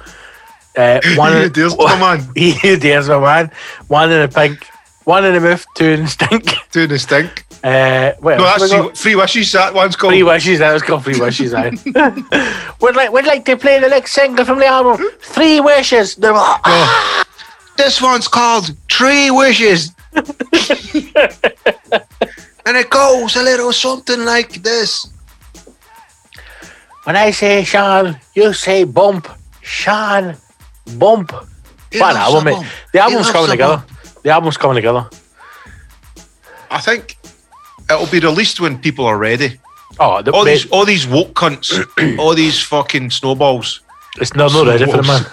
[SPEAKER 1] uh, one.
[SPEAKER 2] You dares, my man.
[SPEAKER 1] He dares, my man. One in the pink, one in the move, two in the stink.
[SPEAKER 2] Two in the stink.
[SPEAKER 1] Uh, what
[SPEAKER 2] No, that's three, three wishes. That one's called.
[SPEAKER 1] Three wishes. That was called three wishes. Aye. we'd like we'd like to play the next single from the album, Three Wishes. Like, "Ah."
[SPEAKER 3] This one's called Three Wishes. and it goes a little something like this.
[SPEAKER 1] When I say Sean, you say bump. Sean, bump.
[SPEAKER 3] He
[SPEAKER 1] What album, mate. The album's coming together. The album's coming together.
[SPEAKER 2] I think it'll be released when people are ready.
[SPEAKER 1] Oh, the,
[SPEAKER 2] All
[SPEAKER 1] mate,
[SPEAKER 2] these, all these woke cunts, all these fucking snowballs,
[SPEAKER 1] it's not, not ready for the man.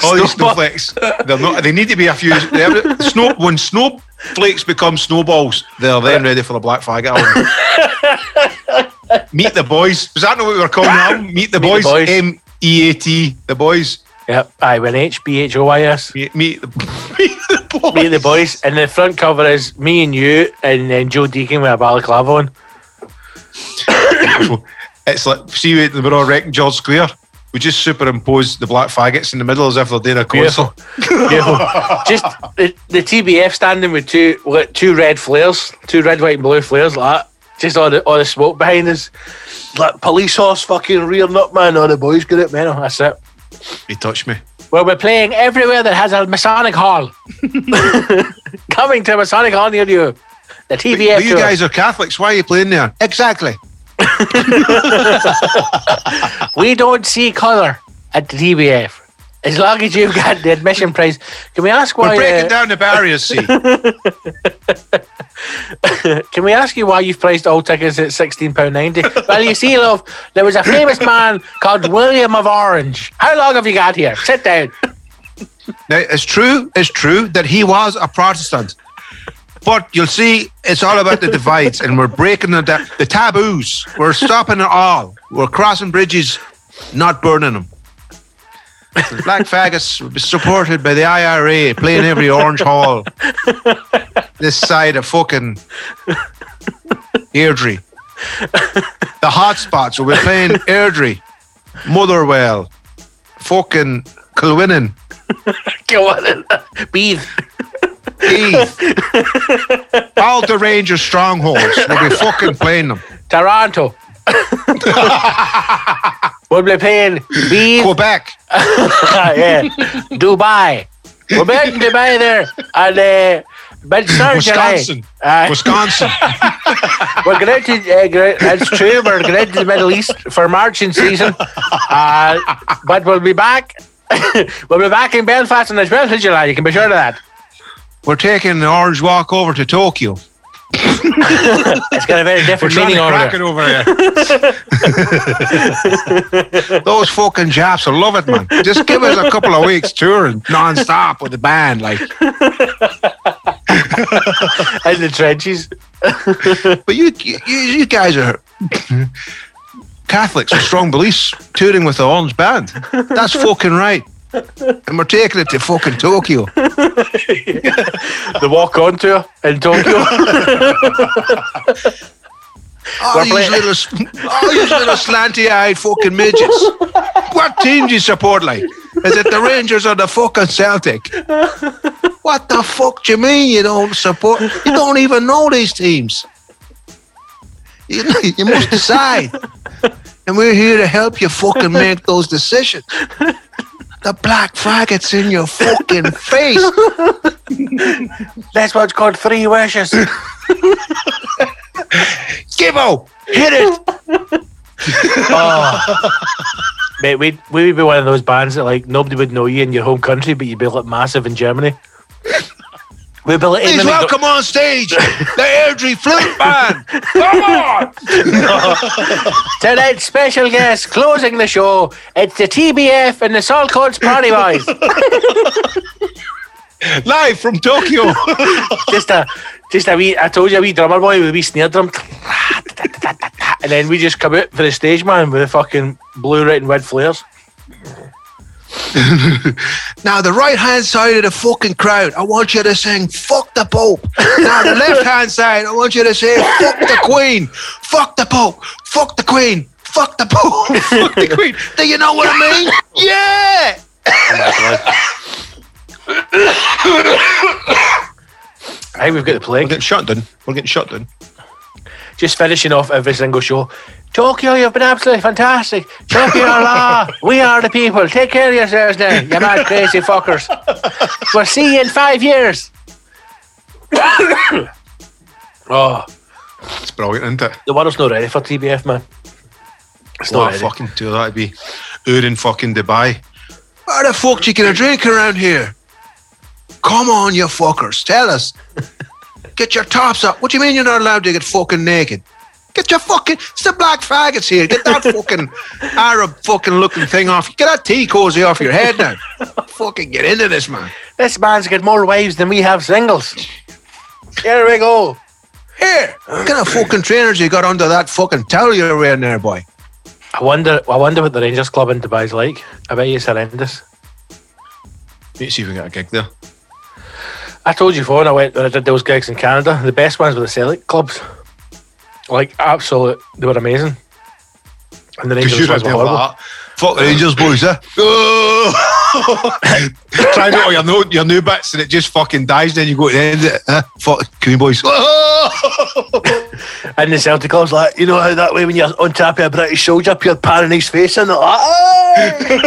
[SPEAKER 2] all these snowflakes. They're not. They need to be a few. Snow when snowflakes become snowballs, they're then ready for the Black Flag album. Meet the boys. Was that not what we were calling the album? Meet the
[SPEAKER 1] Meet the
[SPEAKER 2] boys. M E A T. The boys.
[SPEAKER 1] Yep. I an H B H O Y S.
[SPEAKER 2] Meet, meet the meet the boys.
[SPEAKER 1] Meet the boys, and the front cover is me and you, and then Joe Deacon with a balaclava on.
[SPEAKER 2] It's like see we're all wrecking George Square. We just superimpose the black faggots in the middle as if they're doing a concert.
[SPEAKER 1] Beautiful. Beautiful. Just the, the TBF standing with two two red flares, two red, white, and blue flares like that. Just all the all the smoke behind us.
[SPEAKER 4] Like police horse fucking rearing up, man. All the boys get it. Man,
[SPEAKER 1] that's it.
[SPEAKER 2] He touched me.
[SPEAKER 1] Well, we're playing everywhere that has a Masonic Hall. Coming to a Masonic Hall near you. The TBF.
[SPEAKER 2] But you
[SPEAKER 1] tour.
[SPEAKER 2] guys are Catholics. Why are you playing there? Exactly.
[SPEAKER 1] We don't see colour at the TBF. As long as you've got the admission price. Can we ask
[SPEAKER 2] We're
[SPEAKER 1] why?
[SPEAKER 2] breaking
[SPEAKER 1] uh,
[SPEAKER 2] down the barriers, see.
[SPEAKER 1] can we ask you why you've priced all tickets at sixteen pound ninety? well, you see, love, there was a famous man called William of Orange. How long have you got here? Sit down.
[SPEAKER 2] now, it's true, it's true that he was a Protestant. But you'll see, it's all about the divides, and we're breaking the, the taboos. We're stopping it all. We're crossing bridges, not burning them. Black faggots will be supported by the IRA, playing every orange hall. This side of fucking Airdrie. The hotspots will be playing Airdrie, Motherwell, fucking Kilwinning.
[SPEAKER 1] Go on, breathe.
[SPEAKER 2] Heath. All the Rangers strongholds will be fucking playing them.
[SPEAKER 1] Toronto. we'll be playing Beef.
[SPEAKER 2] Quebec.
[SPEAKER 1] yeah. Dubai. We're back in Dubai there. And uh, mid
[SPEAKER 2] Wisconsin. Wisconsin.
[SPEAKER 1] We're going to, uh, go- that's true, we're going to the Middle East for marching season. Uh, but we'll be back. we'll be back in Belfast on the 12th of July. You can be sure of that.
[SPEAKER 2] We're taking the orange walk over to Tokyo.
[SPEAKER 1] It's got a very different
[SPEAKER 2] We're
[SPEAKER 1] different
[SPEAKER 2] trying
[SPEAKER 1] meaning
[SPEAKER 2] to
[SPEAKER 1] over
[SPEAKER 2] crack
[SPEAKER 1] there.
[SPEAKER 2] it over here. Those fucking Japs will love it, man. Just give us a couple of weeks touring non-stop with the band. Like,
[SPEAKER 1] In the trenches.
[SPEAKER 2] but you, you, you guys are Catholics with strong beliefs, touring with the orange band. That's fucking right. And we're taking it to fucking Tokyo.
[SPEAKER 1] The walk on tour in Tokyo.
[SPEAKER 2] All these,
[SPEAKER 1] playing-
[SPEAKER 2] little, all these little slanty-eyed fucking midgets. What team do you support, like? Is it the Rangers or the fucking Celtic? What the fuck do you mean you don't support? You don't even know these teams. You, you must decide. And we're here to help you fucking make those decisions. The black faggots in your fucking face.
[SPEAKER 1] That's what's called three wishes.
[SPEAKER 2] Gibbo, hit it.
[SPEAKER 1] oh. Mate, we'd, we would be one of those bands that like nobody would know you in your home country, but you'd be like massive in Germany. Be like,
[SPEAKER 2] Please welcome on stage the Airdrie Flute Band. Come on.
[SPEAKER 1] Tonight's special guest closing the show. It's the TBF and the Saltcoats Party Boys.
[SPEAKER 2] Live from Tokyo.
[SPEAKER 1] just a, just a wee. I told you a wee drummer boy with a wee snare drum, and then we just come out for the stage man with the fucking blue, red, and red flares.
[SPEAKER 2] Now, the right hand side of the fucking crowd, I want you to sing "Fuck the Pope." Now, the left hand side, I want you to say "Fuck the Queen," "Fuck the Pope," "Fuck the Queen," "Fuck the Pope," "Fuck the Queen." Do you know what I mean? Yeah.
[SPEAKER 1] I think we've got the
[SPEAKER 2] We're getting shot done. We're getting shot done.
[SPEAKER 1] Just finishing off every single show. Tokyo, you've been absolutely fantastic. Tokyo law, we are the people. Take care of yourselves now, you mad crazy fuckers. We'll see you in five years. oh,
[SPEAKER 2] It's brilliant, isn't it?
[SPEAKER 1] the world's not ready for TBF, man. It's not
[SPEAKER 2] a fucking tour that'd be. Ur in fucking Dubai. Where the fuck you get a drink around here? Come on, you fuckers. Tell us. Get your tops up. What do you mean you're not allowed to get fucking naked? Get your fucking. It's the black faggots here. Get that fucking Arab fucking looking thing off. Get that tea cozy off your head now. fucking get into this, man.
[SPEAKER 1] This man's got more wives than we have singles. Here we go.
[SPEAKER 2] Here. What kind of fucking trainers you got under that fucking towel you're wearing there, boy?
[SPEAKER 1] I wonder. I wonder what the Rangers club in Dubai's like. I bet you it's horrendous.
[SPEAKER 2] Let's see if we get a gig there.
[SPEAKER 1] I told you before when I went when I did those gigs in Canada, the best ones were the Celtic clubs. Like absolute, they were amazing. And the Rangers ones were horrible.
[SPEAKER 2] that. Fuck the Rangers boys, eh? Try to all your new, your new bits and it just fucking dies. Then you go to the end of it. Eh? Fuck Queen boys.
[SPEAKER 1] And the Celtic clubs like, you know how that way when you're on top of a British soldier, you're panning his face and they're like.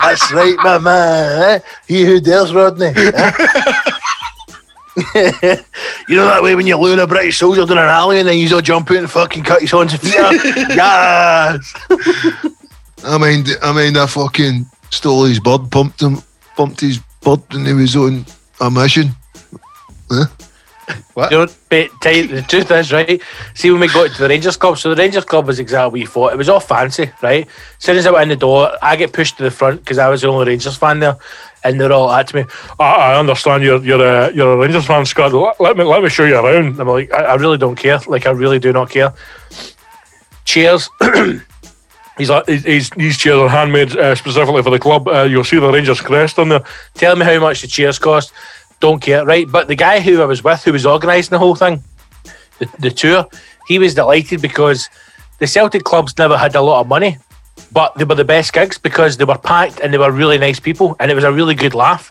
[SPEAKER 1] That's right, my man. Eh? He who dares, Rodney. eh? you know that way when you're luring a British soldier down an alley and then you all jump out and fucking cut his hands and feet off? yes.
[SPEAKER 3] I mean, I mean, I fucking stole his bird, pumped him, pumped his bird, and he was on a mission.
[SPEAKER 1] You know, but tell the truth is, right? See, when we got to the Rangers Club, so the Rangers Club was exactly what you thought. It was all fancy, right? As soon as I went in the door, I get pushed to the front because I was the only Rangers fan there. And they're all at me. I, I understand you're you're a you're a Rangers fan, Scott. Let, me let me show you around. I'm like, I, I really don't care. Like, I really do not care. Chairs. He's like, these- these, these chairs are handmade uh, specifically for the club. Uh, you'll see the Rangers crest on there. Tell me how much the chairs cost. Don't care, right? But the guy who I was with, who was organising the whole thing, the, the tour, he was delighted because the Celtic clubs never had a lot of money, but they were the best gigs because they were packed and they were really nice people and it was a really good laugh.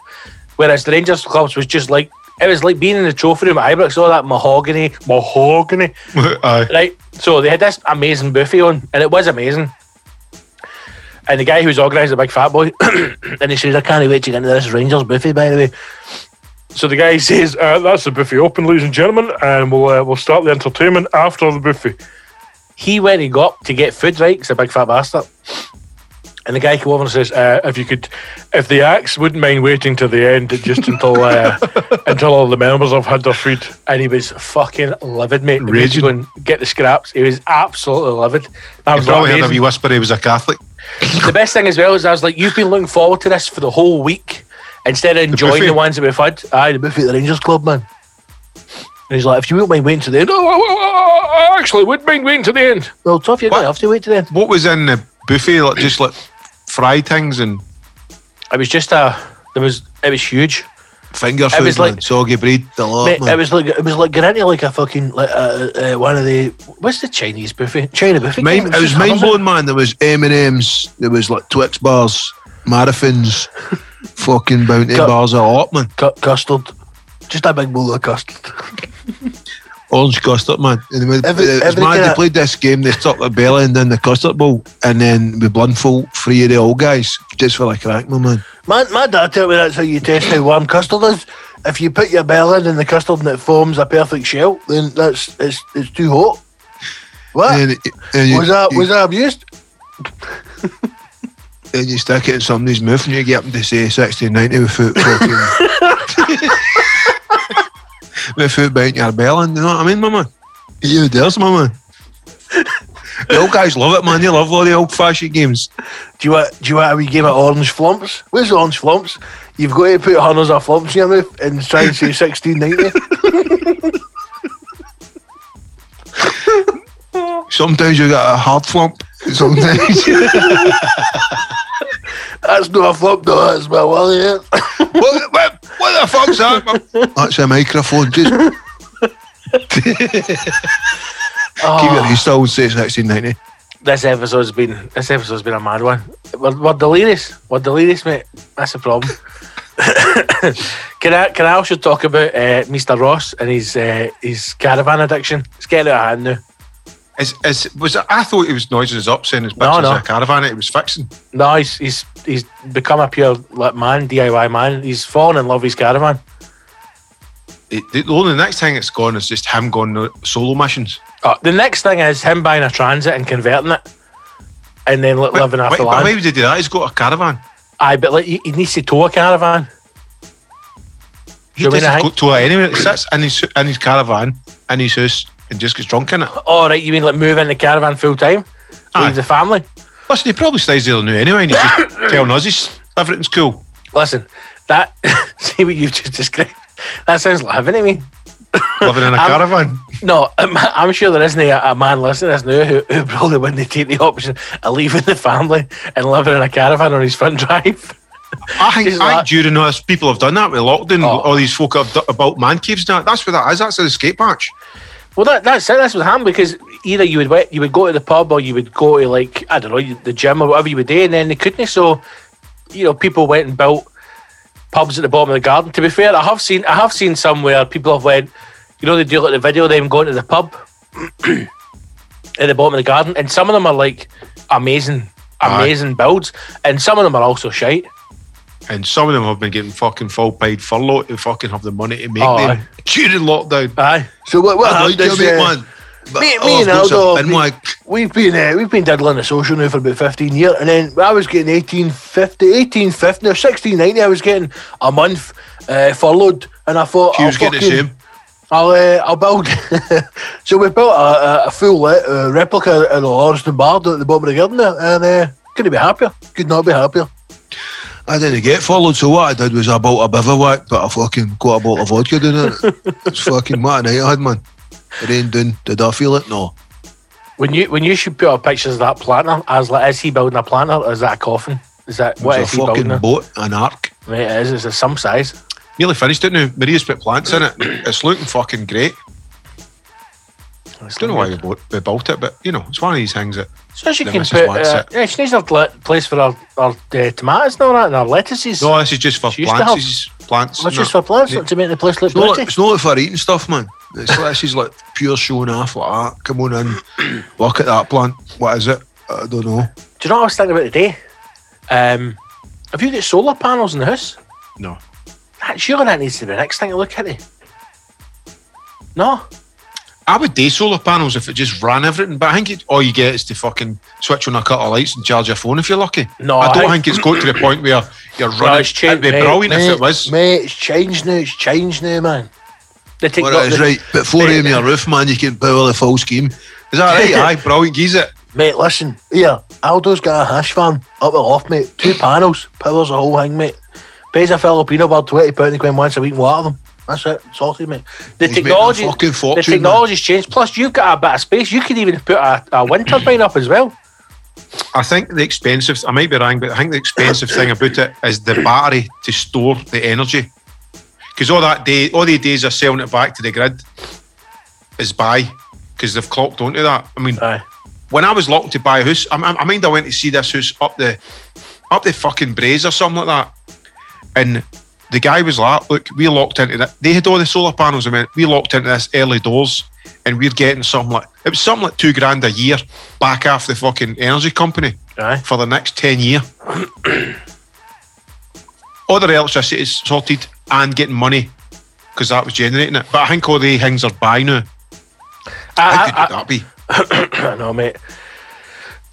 [SPEAKER 1] Whereas the Rangers clubs was just like, it was like being in the trophy room at Ibrox, all that mahogany, mahogany
[SPEAKER 2] Aye.
[SPEAKER 1] right? So they had this amazing buffet on, and it was amazing. And the guy who was organising the big fat boy, and he says, "I can't wait to get into this Rangers buffet." By the way, so the guy says, uh, "That's the buffet open, ladies and gentlemen, and we'll uh, we'll start the entertainment after the buffet." He went and got to get food right, 'cause a big fat bastard. And the guy came over and says, uh, "If you could, if the axe wouldn't mind waiting to the end, just until uh, until all the members have had their food." And he was fucking livid, mate. He was
[SPEAKER 2] Raging.
[SPEAKER 1] going get the scraps. He was absolutely livid. I
[SPEAKER 2] You
[SPEAKER 1] was
[SPEAKER 2] probably
[SPEAKER 1] like,
[SPEAKER 2] heard
[SPEAKER 1] amazing.
[SPEAKER 2] wee whisper he was a Catholic.
[SPEAKER 1] The best thing as well is I was like, "You've been looking forward to this for the whole week instead of enjoying the,
[SPEAKER 2] buffet.
[SPEAKER 1] ones that we've had." Aye, the buffet at the Rangers Club, man. And he's like, "If you wouldn't mind waiting to the end, oh, I- I, I actually would mind waiting to the end." Well, tough, you're going to have to wait to the end.
[SPEAKER 2] What was in the buffet? Like just like fried things and
[SPEAKER 1] It was just a. There was. It was huge.
[SPEAKER 3] Finger food, it
[SPEAKER 1] was
[SPEAKER 3] man.
[SPEAKER 1] like-
[SPEAKER 3] soggy bread, the lot,
[SPEAKER 1] Mate,
[SPEAKER 3] man.
[SPEAKER 1] it was like it was like into like a fucking like uh, uh, one of the what's the Chinese buffet? China buffet.
[SPEAKER 3] Mind, it was mind blowing, man. There was M and M's, there was like Twix bars, marathons, fucking bounty
[SPEAKER 1] Cut.
[SPEAKER 3] bars, a lot, man.
[SPEAKER 1] Cu- custard. Just a big bowl of custard.
[SPEAKER 3] Orange custard, man. And we,
[SPEAKER 4] Every-
[SPEAKER 3] it's
[SPEAKER 4] every
[SPEAKER 3] mad, they played this game, they stuck their belly and then the custard bowl, and then we blindfold three of the old guys, just for the crack, my man.
[SPEAKER 4] My, my dad told me that's how you test how warm custard is. If you put your bell in and the custard and it forms a perfect shell, then that's it's it's too hot. What?
[SPEAKER 3] And, and you,
[SPEAKER 4] was that
[SPEAKER 3] you,
[SPEAKER 4] was that abused?
[SPEAKER 3] and you stick it in somebody's mouth and you get them to say 60, 90 without fucking... without biting your belly, you know what I mean, my man? You man. The old guys love it, man. They love all the old fashioned games.
[SPEAKER 4] Do you want do you want a wee game of orange flumps? Where's orange flumps? You've got to put hundreds of flumps in your mouth and try and say sixteen ninety.
[SPEAKER 3] Sometimes you got a hard flump. Sometimes.
[SPEAKER 4] That's not a flump, no, that's my willy. Yeah.
[SPEAKER 3] what, what, what the fuck's that? That's a microphone. Just keep your ears still and say 1690.
[SPEAKER 1] This episode's been this episode's been a mad one. We're, we're delirious. We're delirious, mate. That's the problem. can I can I also talk about uh, Mr. Ross and his uh, his caravan addiction? It's getting out of hand now.
[SPEAKER 2] Is, is, was it, I thought he was noising us up saying his
[SPEAKER 1] No, no.
[SPEAKER 2] a caravan it was fixing.
[SPEAKER 1] No, he's he's he's become a pure like man, DIY man. He's fallen in love with his caravan.
[SPEAKER 2] It, the only next thing it's gone is just him going on solo missions.
[SPEAKER 1] Oh, the next thing is him buying a transit and converting it, and then li- living off
[SPEAKER 2] wait,
[SPEAKER 1] the land.
[SPEAKER 2] why would he do that? He's got a caravan.
[SPEAKER 1] Aye, but like, he, he needs to tow a caravan.
[SPEAKER 2] He doesn't go to it anyway. He sits in his, in his caravan, in his house, and just gets drunk in it.
[SPEAKER 1] Oh, right, you mean like move in the caravan full time?
[SPEAKER 2] Aye.
[SPEAKER 1] Leave the family?
[SPEAKER 2] Listen, he probably stays there now anyway, and he's just telling us he's, everything's cool.
[SPEAKER 1] Listen, that, see what you've just described? That sounds like heaven to me.
[SPEAKER 2] Living in a
[SPEAKER 1] I'm-
[SPEAKER 2] caravan.
[SPEAKER 1] No, I'm, I'm sure there isn't a, a man listening to this now who, who probably wouldn't take the option of leaving the family and living in a caravan on his front drive.
[SPEAKER 2] I think, I
[SPEAKER 1] like-
[SPEAKER 2] during this, people have done that with lockdown.
[SPEAKER 1] Oh.
[SPEAKER 2] All these folk have done about man caves now. That's what that is. That's an escape hatch.
[SPEAKER 1] Well, that, that's it. That's what happened because either you would you would go to the pub or you would go to like I don't know the gym or whatever you would do, and then they couldn't. So, you know, people went and built pubs at the bottom of the garden. To be fair, I have seen I have seen somewhere people have went. You know, they do like the video of them going to the pub at the bottom of the garden, and some of them are like amazing,
[SPEAKER 2] Aye.
[SPEAKER 1] amazing builds, and some of them are also shite.
[SPEAKER 2] And some of them have been getting fucking full paid furlough to fucking have the money to make
[SPEAKER 1] Oh,
[SPEAKER 2] them
[SPEAKER 1] aye.
[SPEAKER 2] during lockdown.
[SPEAKER 1] Aye,
[SPEAKER 4] So what what
[SPEAKER 3] I like
[SPEAKER 4] happened
[SPEAKER 3] you,
[SPEAKER 4] is,
[SPEAKER 3] mate,
[SPEAKER 4] uh,
[SPEAKER 3] man. But,
[SPEAKER 4] me- me
[SPEAKER 3] oh,
[SPEAKER 4] and
[SPEAKER 3] I've got some
[SPEAKER 4] Aldo,
[SPEAKER 3] in
[SPEAKER 4] we-
[SPEAKER 3] my-
[SPEAKER 4] We've been uh, we've been diddling the social now for about fifteen years, and then I was getting 1850, 1850 or sixteen ninety. I was getting a month uh, furloughed, and I thought
[SPEAKER 3] She
[SPEAKER 4] I'll
[SPEAKER 3] was getting the
[SPEAKER 4] fucking-
[SPEAKER 3] same.
[SPEAKER 4] I'll uh, I'll build. so we built a, a, a full uh, replica of the Lauriston Bar at the bottom of the garden there, and uh, couldn't be happier. Could not be happier.
[SPEAKER 3] I didn't get followed, so what I did was I bought a bivouac, but I fucking got a bottle of vodka doing it. It's fucking what a night I had, man. It ain't done. Did I feel it? No.
[SPEAKER 1] when you when you should put up pictures of that planter, I was like, is he building a planter or is that a coffin? Is that
[SPEAKER 3] It
[SPEAKER 1] what
[SPEAKER 3] was
[SPEAKER 1] is
[SPEAKER 3] a
[SPEAKER 1] he building?
[SPEAKER 3] fucking
[SPEAKER 1] there?
[SPEAKER 3] boat, an ark.
[SPEAKER 1] Right, it is. It's a some size.
[SPEAKER 2] Nearly finished it now. Maria's put plants in it. It's looking fucking great. Don't know why they bought, it, but you know, it's one of these things that
[SPEAKER 1] So she can put. Uh, yeah, she needs a place for our, our uh, tomatoes and all that, and our lettuces.
[SPEAKER 2] no, this is just for
[SPEAKER 1] She
[SPEAKER 2] plants.
[SPEAKER 1] have-
[SPEAKER 2] plants.
[SPEAKER 1] Well, just for plants
[SPEAKER 2] Yeah.
[SPEAKER 1] to make the place look
[SPEAKER 3] It's not, like,
[SPEAKER 1] pretty.
[SPEAKER 3] it's not like for eating stuff, man. It's like, this is like pure showing off like that. Come on in, look at that plant. What is it? I don't know.
[SPEAKER 1] Do you know what I was thinking about today? Um, have you got solar panels in the house?
[SPEAKER 2] No.
[SPEAKER 1] That, surely that needs to be the next thing to look at. It. No,
[SPEAKER 2] I would do solar panels if it just ran everything, but I think it, all you get is to fucking switch on a couple of lights and charge your phone if you're lucky.
[SPEAKER 1] No,
[SPEAKER 2] I don't
[SPEAKER 1] I-
[SPEAKER 2] think it's got to the point where you're running.
[SPEAKER 1] it's changed,
[SPEAKER 2] It'd be
[SPEAKER 1] mate.
[SPEAKER 2] brilliant if it was.
[SPEAKER 4] mate, it's changed now. It's changed now, man.
[SPEAKER 1] the techno-
[SPEAKER 3] What it is,
[SPEAKER 1] the-
[SPEAKER 3] right? But 4 a.m. your roof, man, you can power the full scheme.
[SPEAKER 2] Is that right? Aye, brilliant. Geese it.
[SPEAKER 4] Mate, listen, here, Aldo's got a hash farm up the loft, mate. Two panels, powers the whole thing, mate. Pays a Filipino bird twenty pound to come in once a week and water them. That's it, sorted, mate.
[SPEAKER 1] the technology,
[SPEAKER 3] fucking
[SPEAKER 1] the
[SPEAKER 3] fortune,
[SPEAKER 1] technology's changed. Plus, you've got a bit of space. You could even put a, a wind turbine up as well.
[SPEAKER 2] I think the expensive, I might be wrong, but I think the expensive thing about it is the battery to store the energy. Because all that day, all the days are selling it back to the grid is buy, because they've clocked onto that. I mean,
[SPEAKER 1] Aye.
[SPEAKER 2] when I was looking to buy a house, I, I, I mind I went to see this house up the up the fucking braes or something like that, and the guy was like, "Look, we locked into that. They had all the solar panels. I mean, we locked into this early doors. and we're getting something like it was something like two grand a year back off the fucking energy company
[SPEAKER 1] Aye.
[SPEAKER 2] for the next ten year. all the electricity is sorted and getting money because that was generating it. But I think all the things are by now. How
[SPEAKER 1] I, I,
[SPEAKER 2] that be?
[SPEAKER 1] I, I know, mate.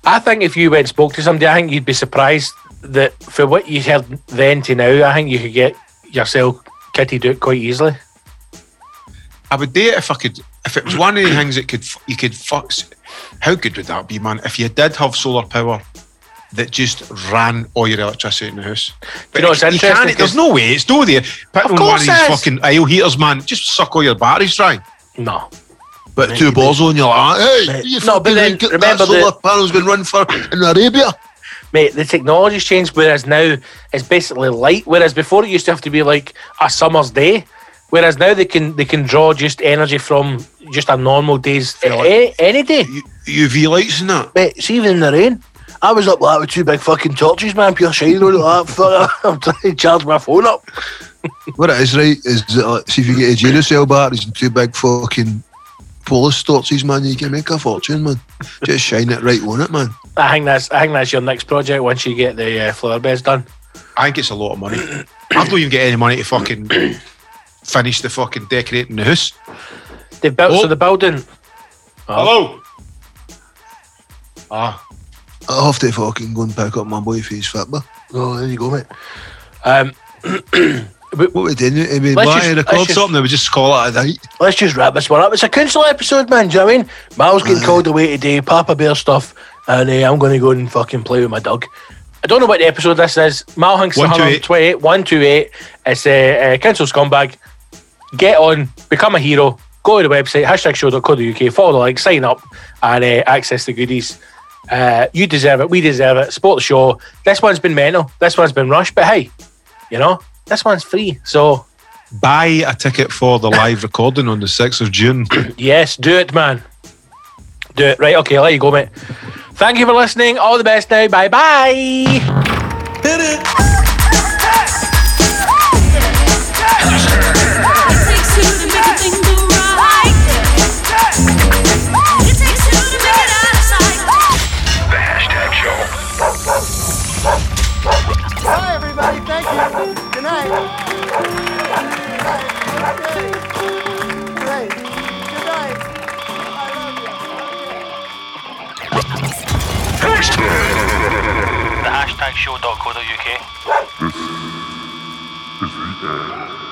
[SPEAKER 1] I think if you went and spoke to somebody, I think you'd be surprised that for what you heard then to now, I think you could get yourself Kitty, do it quite easily.
[SPEAKER 2] I would do it if I could. If it was one of the things that could you could fuck. How good would that be, man? If you did have solar power that just ran all your electricity in the house.
[SPEAKER 1] you know what's
[SPEAKER 2] you
[SPEAKER 1] interesting?
[SPEAKER 2] There's no way. It's no there. Put
[SPEAKER 1] Of
[SPEAKER 2] on one
[SPEAKER 1] course
[SPEAKER 2] of these fucking aisle heaters, man. Just suck all your batteries dry.
[SPEAKER 1] No.
[SPEAKER 3] But two balls on your like, hey, you
[SPEAKER 1] no, but then remember
[SPEAKER 3] that solar
[SPEAKER 1] the-
[SPEAKER 3] panel's been run for in Arabia.
[SPEAKER 1] Mate, the technology's changed, whereas now it's basically light. Whereas before it used to have to be like a summer's day. Whereas now they can they can draw just energy from just a normal day's any, any day.
[SPEAKER 2] UV lights and that.
[SPEAKER 4] Mate, see even in the rain. I was up like that with two big fucking torches, man, pure shine on like that. Fuck, I'm trying to charge my phone up.
[SPEAKER 3] What it is, right, is that, like, see if you get a Duracell batteries and two big fucking Polish torches, man, you can make a fortune, man. Just shine it right on it, man.
[SPEAKER 1] I think that's I think that's your next project once you get the uh, flower beds done.
[SPEAKER 2] I think it's a lot of money. I've not even get any money to fucking finish the fucking decorating the house.
[SPEAKER 1] They've built so
[SPEAKER 2] Oh.
[SPEAKER 1] the building. Oh.
[SPEAKER 2] Hello. Ah,
[SPEAKER 3] I'll have to fucking go and pick up my boy for his fitba.
[SPEAKER 4] Oh, there you go, mate.
[SPEAKER 1] Um,
[SPEAKER 3] What we doing? I mean,
[SPEAKER 1] Let's
[SPEAKER 3] why
[SPEAKER 1] just-
[SPEAKER 3] record
[SPEAKER 1] let's just-
[SPEAKER 3] something? We just call it a night.
[SPEAKER 4] Let's just wrap this one up. It's a council episode, man. Do you know what I mean? Mal's getting
[SPEAKER 3] Aye.
[SPEAKER 4] called away today, Papa Bear stuff, and uh, I'm going to go and fucking play with my dog.
[SPEAKER 1] I don't know what the episode this is. Mal Hinks
[SPEAKER 2] 128.
[SPEAKER 1] 128, 128. It's a uh, council scumbag. Get on, become a hero. Go to the website, hashtag show.co.uk, follow the link, sign up, and uh, access the goodies. Uh, you deserve it. We deserve it. Support the show. This one's been mental. This one's been rushed, but hey, you know, this one's free. So,
[SPEAKER 2] buy a ticket for the live recording on the 6th of June.
[SPEAKER 1] yes, do it, man. Do it. Right, okay, I'll let you go, mate. Thank you for listening. All the best now. Bye bye.
[SPEAKER 7] It takes two to make a thing go right. It.
[SPEAKER 8] Bye, everybody. Thank you. Good night. Love
[SPEAKER 9] hashtag show.co.uk.
[SPEAKER 10] This is Vita.